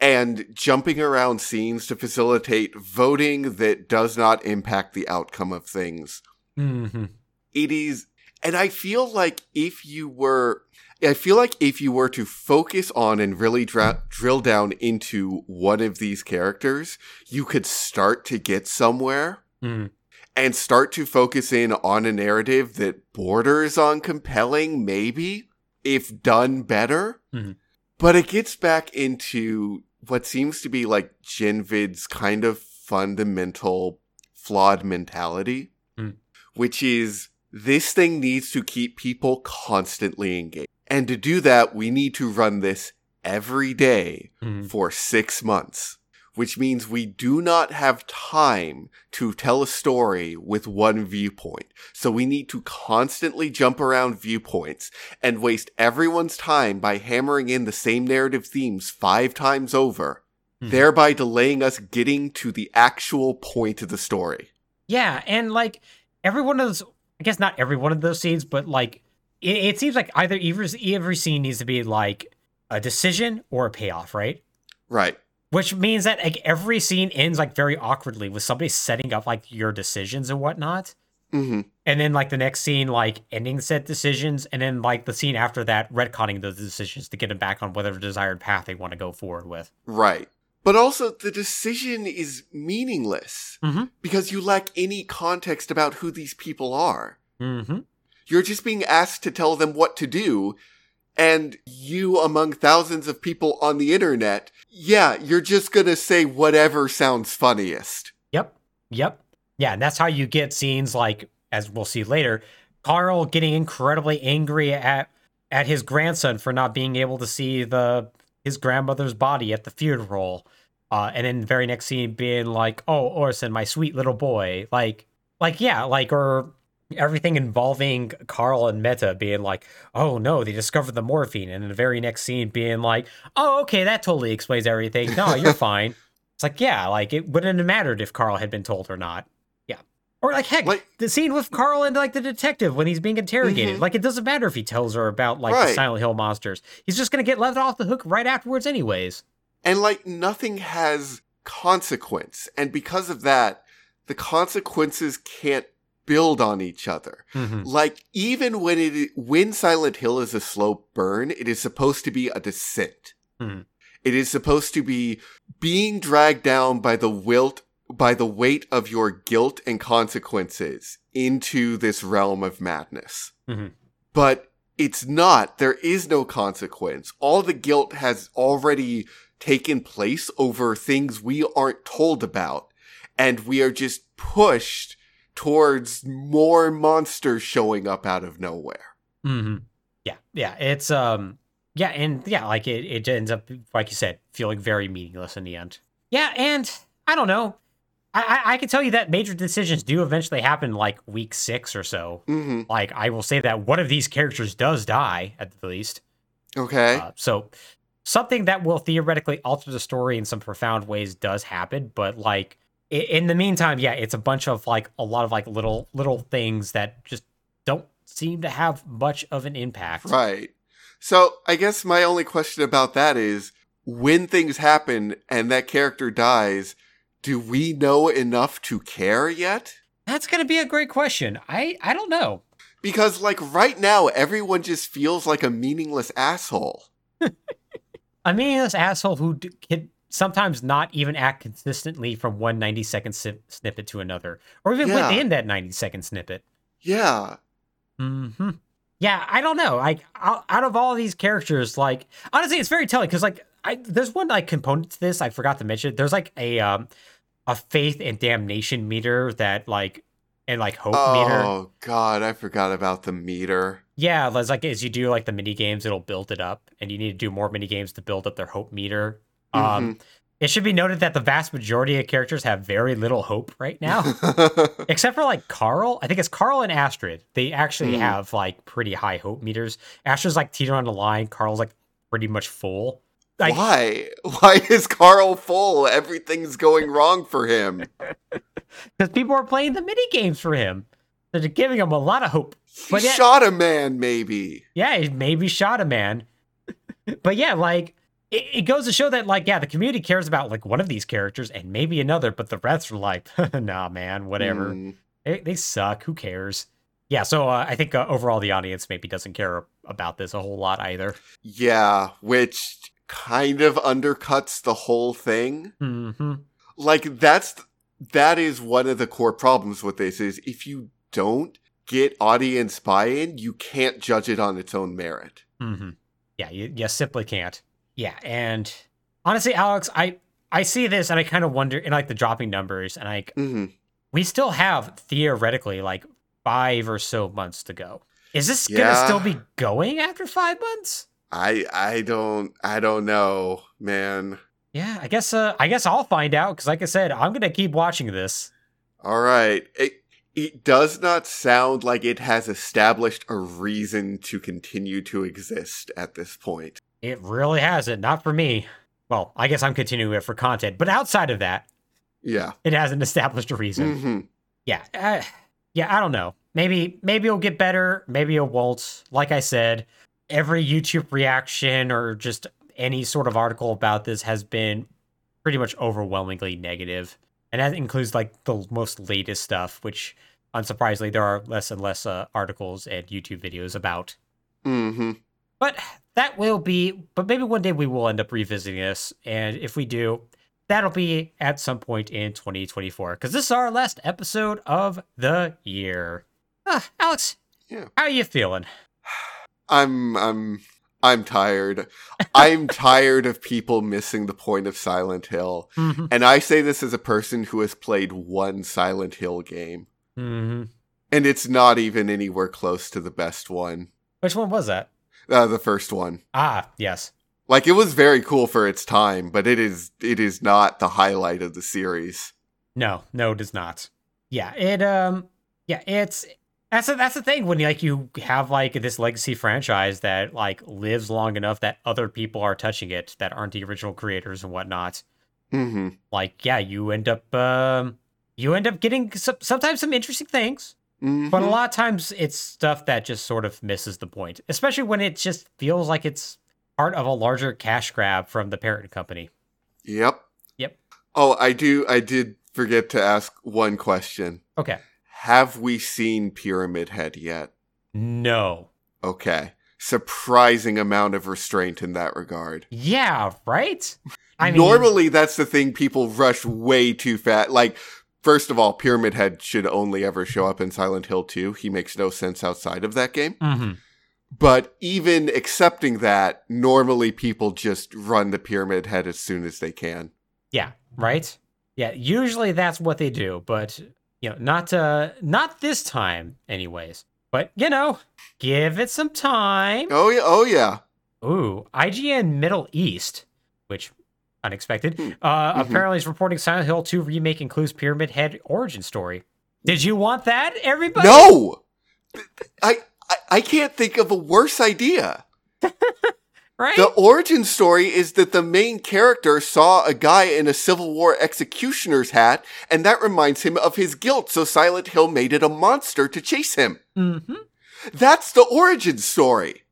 and jumping around scenes to facilitate voting that does not impact the outcome of things. Mm-hmm. It is, and I feel like if you were, I feel like if you were to focus on and really dra- drill down into one of these characters, you could start to get somewhere Mhm. and start to focus in on a narrative that borders on compelling, maybe, if done better. Mhm. But it gets back into what seems to be like Genvid's kind of fundamental flawed mentality, Mm. which is this thing needs to keep people constantly engaged. And to do that, we need to run this every day Mhm. for six months, which means we do not have time to tell a story with one viewpoint. So we need to constantly jump around viewpoints and waste everyone's time by hammering in the same narrative themes five times over, Mhm. thereby delaying us getting to the actual point of the story. Yeah, and like every one of those, I guess not every one of those scenes, but like it, it seems like either every, every scene needs to be like a decision or a payoff, right? Right. Which means that like every scene ends like very awkwardly with somebody setting up like your decisions and whatnot. hmm And then like the next scene, like ending said decisions, and then like the scene after that, retconning those decisions to get them back on whatever desired path they want to go forward with. Right. But also, the decision is meaningless Mhm. because you lack any context about who these people are. Mm-hmm. You're just being asked to tell them what to do. And you, among thousands of people on the internet, yeah, you're just gonna say whatever sounds funniest. Yep. Yep. Yeah, and that's how you get scenes like, as we'll see later, Carl getting incredibly angry at at his grandson for not being able to see the his grandmother's body at the funeral. Uh, and then the very next scene being like, "Oh, Orson, my sweet little boy," like, like yeah, like or everything involving Carl and Meta being like, "Oh no, they discovered the morphine," and then the very next scene being like, "Oh, okay, that totally explains everything. No, you're fine." It's like, yeah, like it wouldn't have mattered if Carl had been told or not. Or like heck, Like- the scene with Carl and like the detective when he's being interrogated. Mhm. Like it doesn't matter if he tells her about like the Silent Hill monsters. He's just gonna get left off the hook right afterwards, anyways. And like nothing has consequence. And because of that, the consequences can't build on each other. Like even when it when Silent Hill is a slow burn, it is supposed to be a descent. Mhm. It is supposed to be being dragged down by the wilt by the weight of your guilt and consequences into this realm of madness. Mhm. But it's not. There is no consequence. All the guilt has already taken place over things we aren't told about. And we are just pushed towards more monsters showing up out of nowhere. hmm Yeah, yeah. It's um, yeah, and yeah, like it, it ends up like you said, feeling very meaningless in the end. Yeah, and I don't know. I, I, can tell you that major decisions do eventually happen like week six or so. hmm Like I will say that one of these characters does die at the least. Okay. Uh, so something that will theoretically alter the story in some profound ways does happen, but like in the meantime, yeah, it's a bunch of like a lot of like little little things that just don't seem to have much of an impact. Right. So I guess my only question about that is when things happen and that character dies, do we know enough to care yet? That's gonna be a great question. I I don't know. Because like right now, everyone just feels like a meaningless asshole. I mean, this asshole who d- can sometimes not even act consistently from one 90 second si- snippet to another, or even Yeah. within that 90 second snippet. Yeah. hmm Yeah, I don't know. Like out, out of all these characters, like honestly, it's very telling because like I there's one like component to this I forgot to mention. There's like a um a faith and damnation meter that like and like hope meter. Oh god, I forgot about the meter. Yeah, there's like as you do like the mini games, it'll build it up, and you need to do more mini games to build up their hope meter. Um, it should be noted that the vast majority of characters have very little hope right now, except for like Carl. I think it's Carl and Astrid. They actually Mhm. have like pretty high hope meters. Astrid's like teetering on the line. Carl's like pretty much full. Like, Why? Why is Carl full? Everything's going wrong for him. because people are playing the mini games for him. They're giving him a lot of hope. He But yeah- shot a man, maybe. Yeah, he maybe shot a man. but yeah, like it, it goes to show that like yeah, the community cares about like one of these characters and maybe another, but the rest are like, nah, man, whatever. Mm. They, they suck. Who cares? Yeah, so uh, I think uh, overall the audience maybe doesn't care about this a whole lot either. Yeah, which kind of undercuts the whole thing. hmm Like that's that is one of the core problems with this is if you don't get audience buy-in, you can't judge it on its own merit. hmm Yeah, you, you simply can't. Yeah, and honestly, Alex, I I see this and I kind of wonder, in like the dropping numbers, and like hmm we still have theoretically like five or so months to go. Is this gonna still be going after five months? I I don't I don't know, man. Yeah, I guess. Uh, I guess I'll find out because, like I said, I'm gonna keep watching this. All right. It it does not sound like it has established a reason to continue to exist at this point. It really hasn't. Not for me. Well, I guess I'm continuing it for content, but outside of that, Yeah. it hasn't established a reason. hmm Yeah, uh, yeah. I don't know. Maybe maybe it'll get better. Maybe it won't. Like I said, every YouTube reaction or just any sort of article about this has been pretty much overwhelmingly negative, and that includes like the most latest stuff, which unsurprisingly there are less and less uh, articles and YouTube videos about. hmm But that will be. But maybe one day we will end up revisiting this, and if we do, that'll be at some point in 2024 because this is our last episode of the year. Ah, Alex, Yeah. how are you feeling? I'm I'm I'm tired. I'm tired of people missing the point of Silent Hill. Mm-hmm. And I say this as a person who has played one Silent Hill game. Mm-hmm. And it's not even anywhere close to the best one. Which one was that? Uh, the first one. Ah, yes. Like it was very cool for its time, but it is it is not the highlight of the series. No, no, it is not. Yeah, it um yeah, it's that's a, that's the thing when like you have like this legacy franchise that like lives long enough that other people are touching it that aren't the original creators and whatnot. hmm Like yeah, you end up um you end up getting some, sometimes some interesting things, hmm but a lot of times it's stuff that just sort of misses the point, especially when it just feels like it's part of a larger cash grab from the parent company. Yep. Yep. Oh, I do. I did forget to ask one question. Okay. Have we seen Pyramid Head yet? No. Okay. Surprising amount of restraint in that regard. Yeah, right? I mean Normally, that's the thing people rush way too fast. Like, first of all, Pyramid Head should only ever show up in Silent Hill 2. He makes no sense outside of that game. Mhm. But even accepting that, normally people just run the Pyramid Head as soon as they can. Yeah, right? Yeah, usually that's what they do, but you know, not uh not this time anyways. But you know, give it some time. Oh, yeah. Oh, yeah. Ooh, IGN Middle East, which unexpected. Hmm. Uh Mhm. apparently is reporting Silent Hill 2 remake includes Pyramid Head origin story. Did you want that, everybody? No! I, I, I can't think of a worse idea. Right? The origin story is that the main character saw a guy in a Civil War executioner's hat, and that reminds him of his guilt, so Silent Hill made it a monster to chase him. mm-hmm. That's the origin story.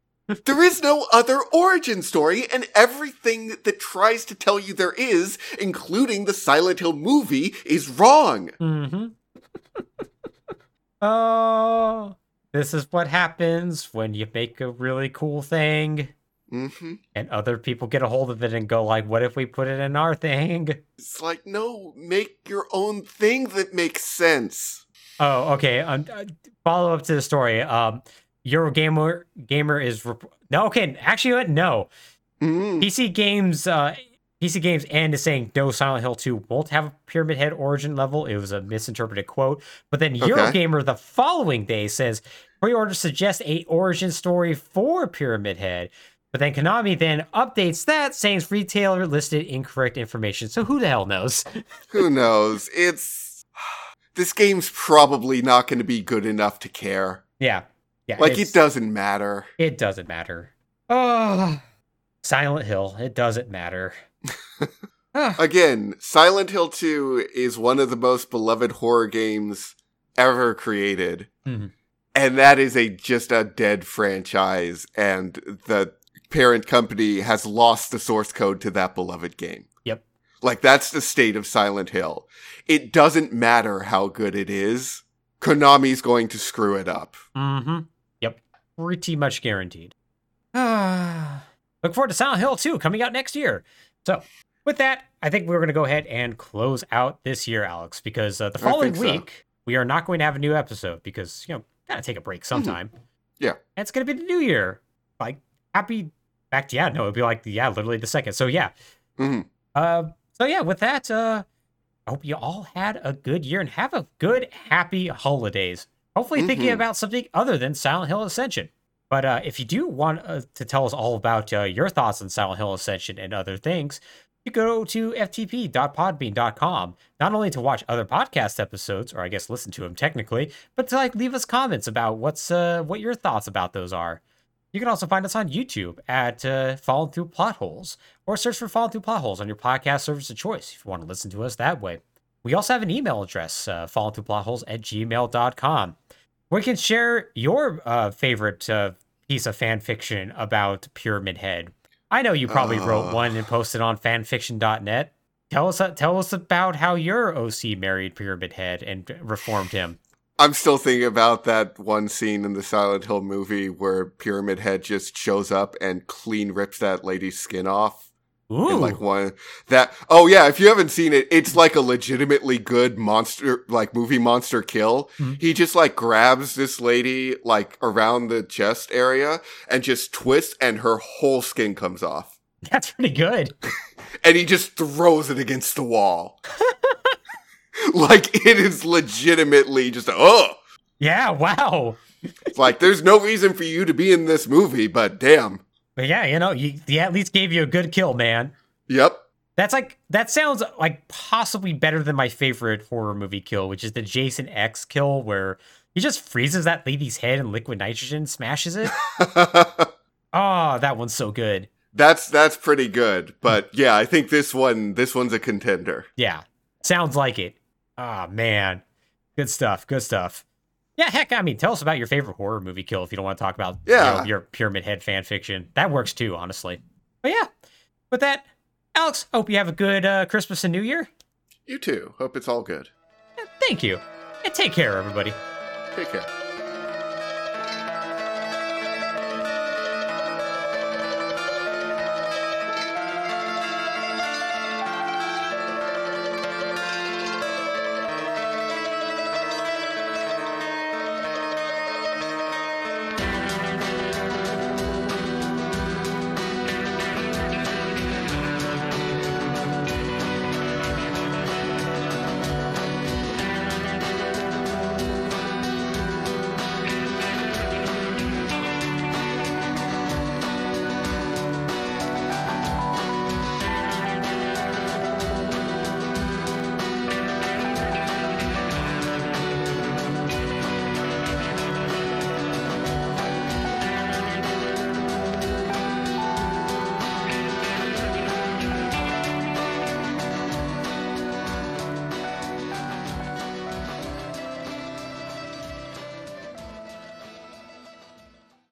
There is no other origin story, and everything that tries to tell you there is, including the Silent Hill movie, is wrong. Mm-hmm. oh, this is what happens when you make a really cool thing hmm and other people get a hold of it and go like, "What if we put it in our thing?" It's like, no, make your own thing that makes sense. Oh, okay. Um, uh, follow up to the story. Um, Eurogamer gamer is rep- no. Okay, actually, what? No. Mm. PC Games, uh, PCGamesN is saying no. Silent Hill Two won't have a Pyramid Head origin level. It was a misinterpreted quote. But then Okay. Eurogamer the following day says pre-order suggests a origin story for Pyramid Head. But then Konami then updates that, saying retailer listed incorrect information. So who the hell knows? Who knows? It's. This game's probably not going to be good enough to care. yeah, yeah. Like, it doesn't matter. It doesn't matter. Oh, Silent Hill. It doesn't matter. Again, Silent Hill 2 is one of the most beloved horror games ever created. Mhm. And that is a just a dead franchise and the parent company has lost the source code to that beloved game. Yep. Like that's the state of Silent Hill. It doesn't matter how good it is. Konami's going to screw it up. Mm-hmm. Yep. Pretty much guaranteed. Ah. Look forward to Silent Hill 2 coming out next year. So, with that, I think we're going to go ahead and close out this year, Alex, because uh, the following think so. week we are not going to have a new episode because you know gotta take a break sometime. Mm-hmm. Yeah. and it's going to be the new year. Like happy back to yeah, no, it'd be like yeah, literally the second. So yeah, Mhm. uh, so yeah, with that, uh, I hope you all had a good year and have a good, happy holidays. Hopefully, thinking Mhm. about something other than Silent Hill Ascension. But uh, if you do want uh, to tell us all about uh, your thoughts on Silent Hill Ascension and other things, you go to ftp.podbean.com not only to watch other podcast episodes, or I guess listen to them technically, but to like leave us comments about what's uh, what your thoughts about those are. You can also find us on YouTube at uh, Fallin' Thru Plotholes, or search for Fallin' Thru Plotholes on your podcast service of choice if you want to listen to us that way. We also have an email address, uh, fallinthruplotholes at gmail.com, where you can share your uh, favorite uh, piece of fan fiction about Pyramid Head. I know you probably wrote Uh. one and posted on fanfiction.net. Tell us, uh, tell us about how your OC married Pyramid Head and reformed him. I'm still thinking about that one scene in the Silent Hill movie where Pyramid Head just shows up and clean rips that lady's skin off. Ooh, like one that oh yeah if you haven't seen it it's like a legitimately good monster like movie monster kill Mhm. he just like grabs this lady like around the chest area and just twists and her whole skin comes off that's pretty good. and he just throws it against the wall like it is legitimately just oh Yeah, wow. It's like there's no reason for you to be in this movie, but damn. But yeah, you know, you, he at least gave you a good kill, man. Yep. That's like that sounds like possibly better than my favorite horror movie kill, which is the Jason X kill, where he just freezes that lady's head in liquid nitrogen, smashes it. oh, that one's so good. that's that's pretty good. But yeah, I think this one this one's a contender. Yeah, sounds like it. Ah, man, good stuff. Good stuff. Yeah, heck, I mean, tell us about your favorite horror movie kill if you don't want to talk about you Yeah. know, your Pyramid Head fan fiction. That works too, honestly. But yeah, with that, Alex, hope you have a good uh, Christmas and New Year. You too. Hope it's all good. Thank you, and take care, everybody. Take care.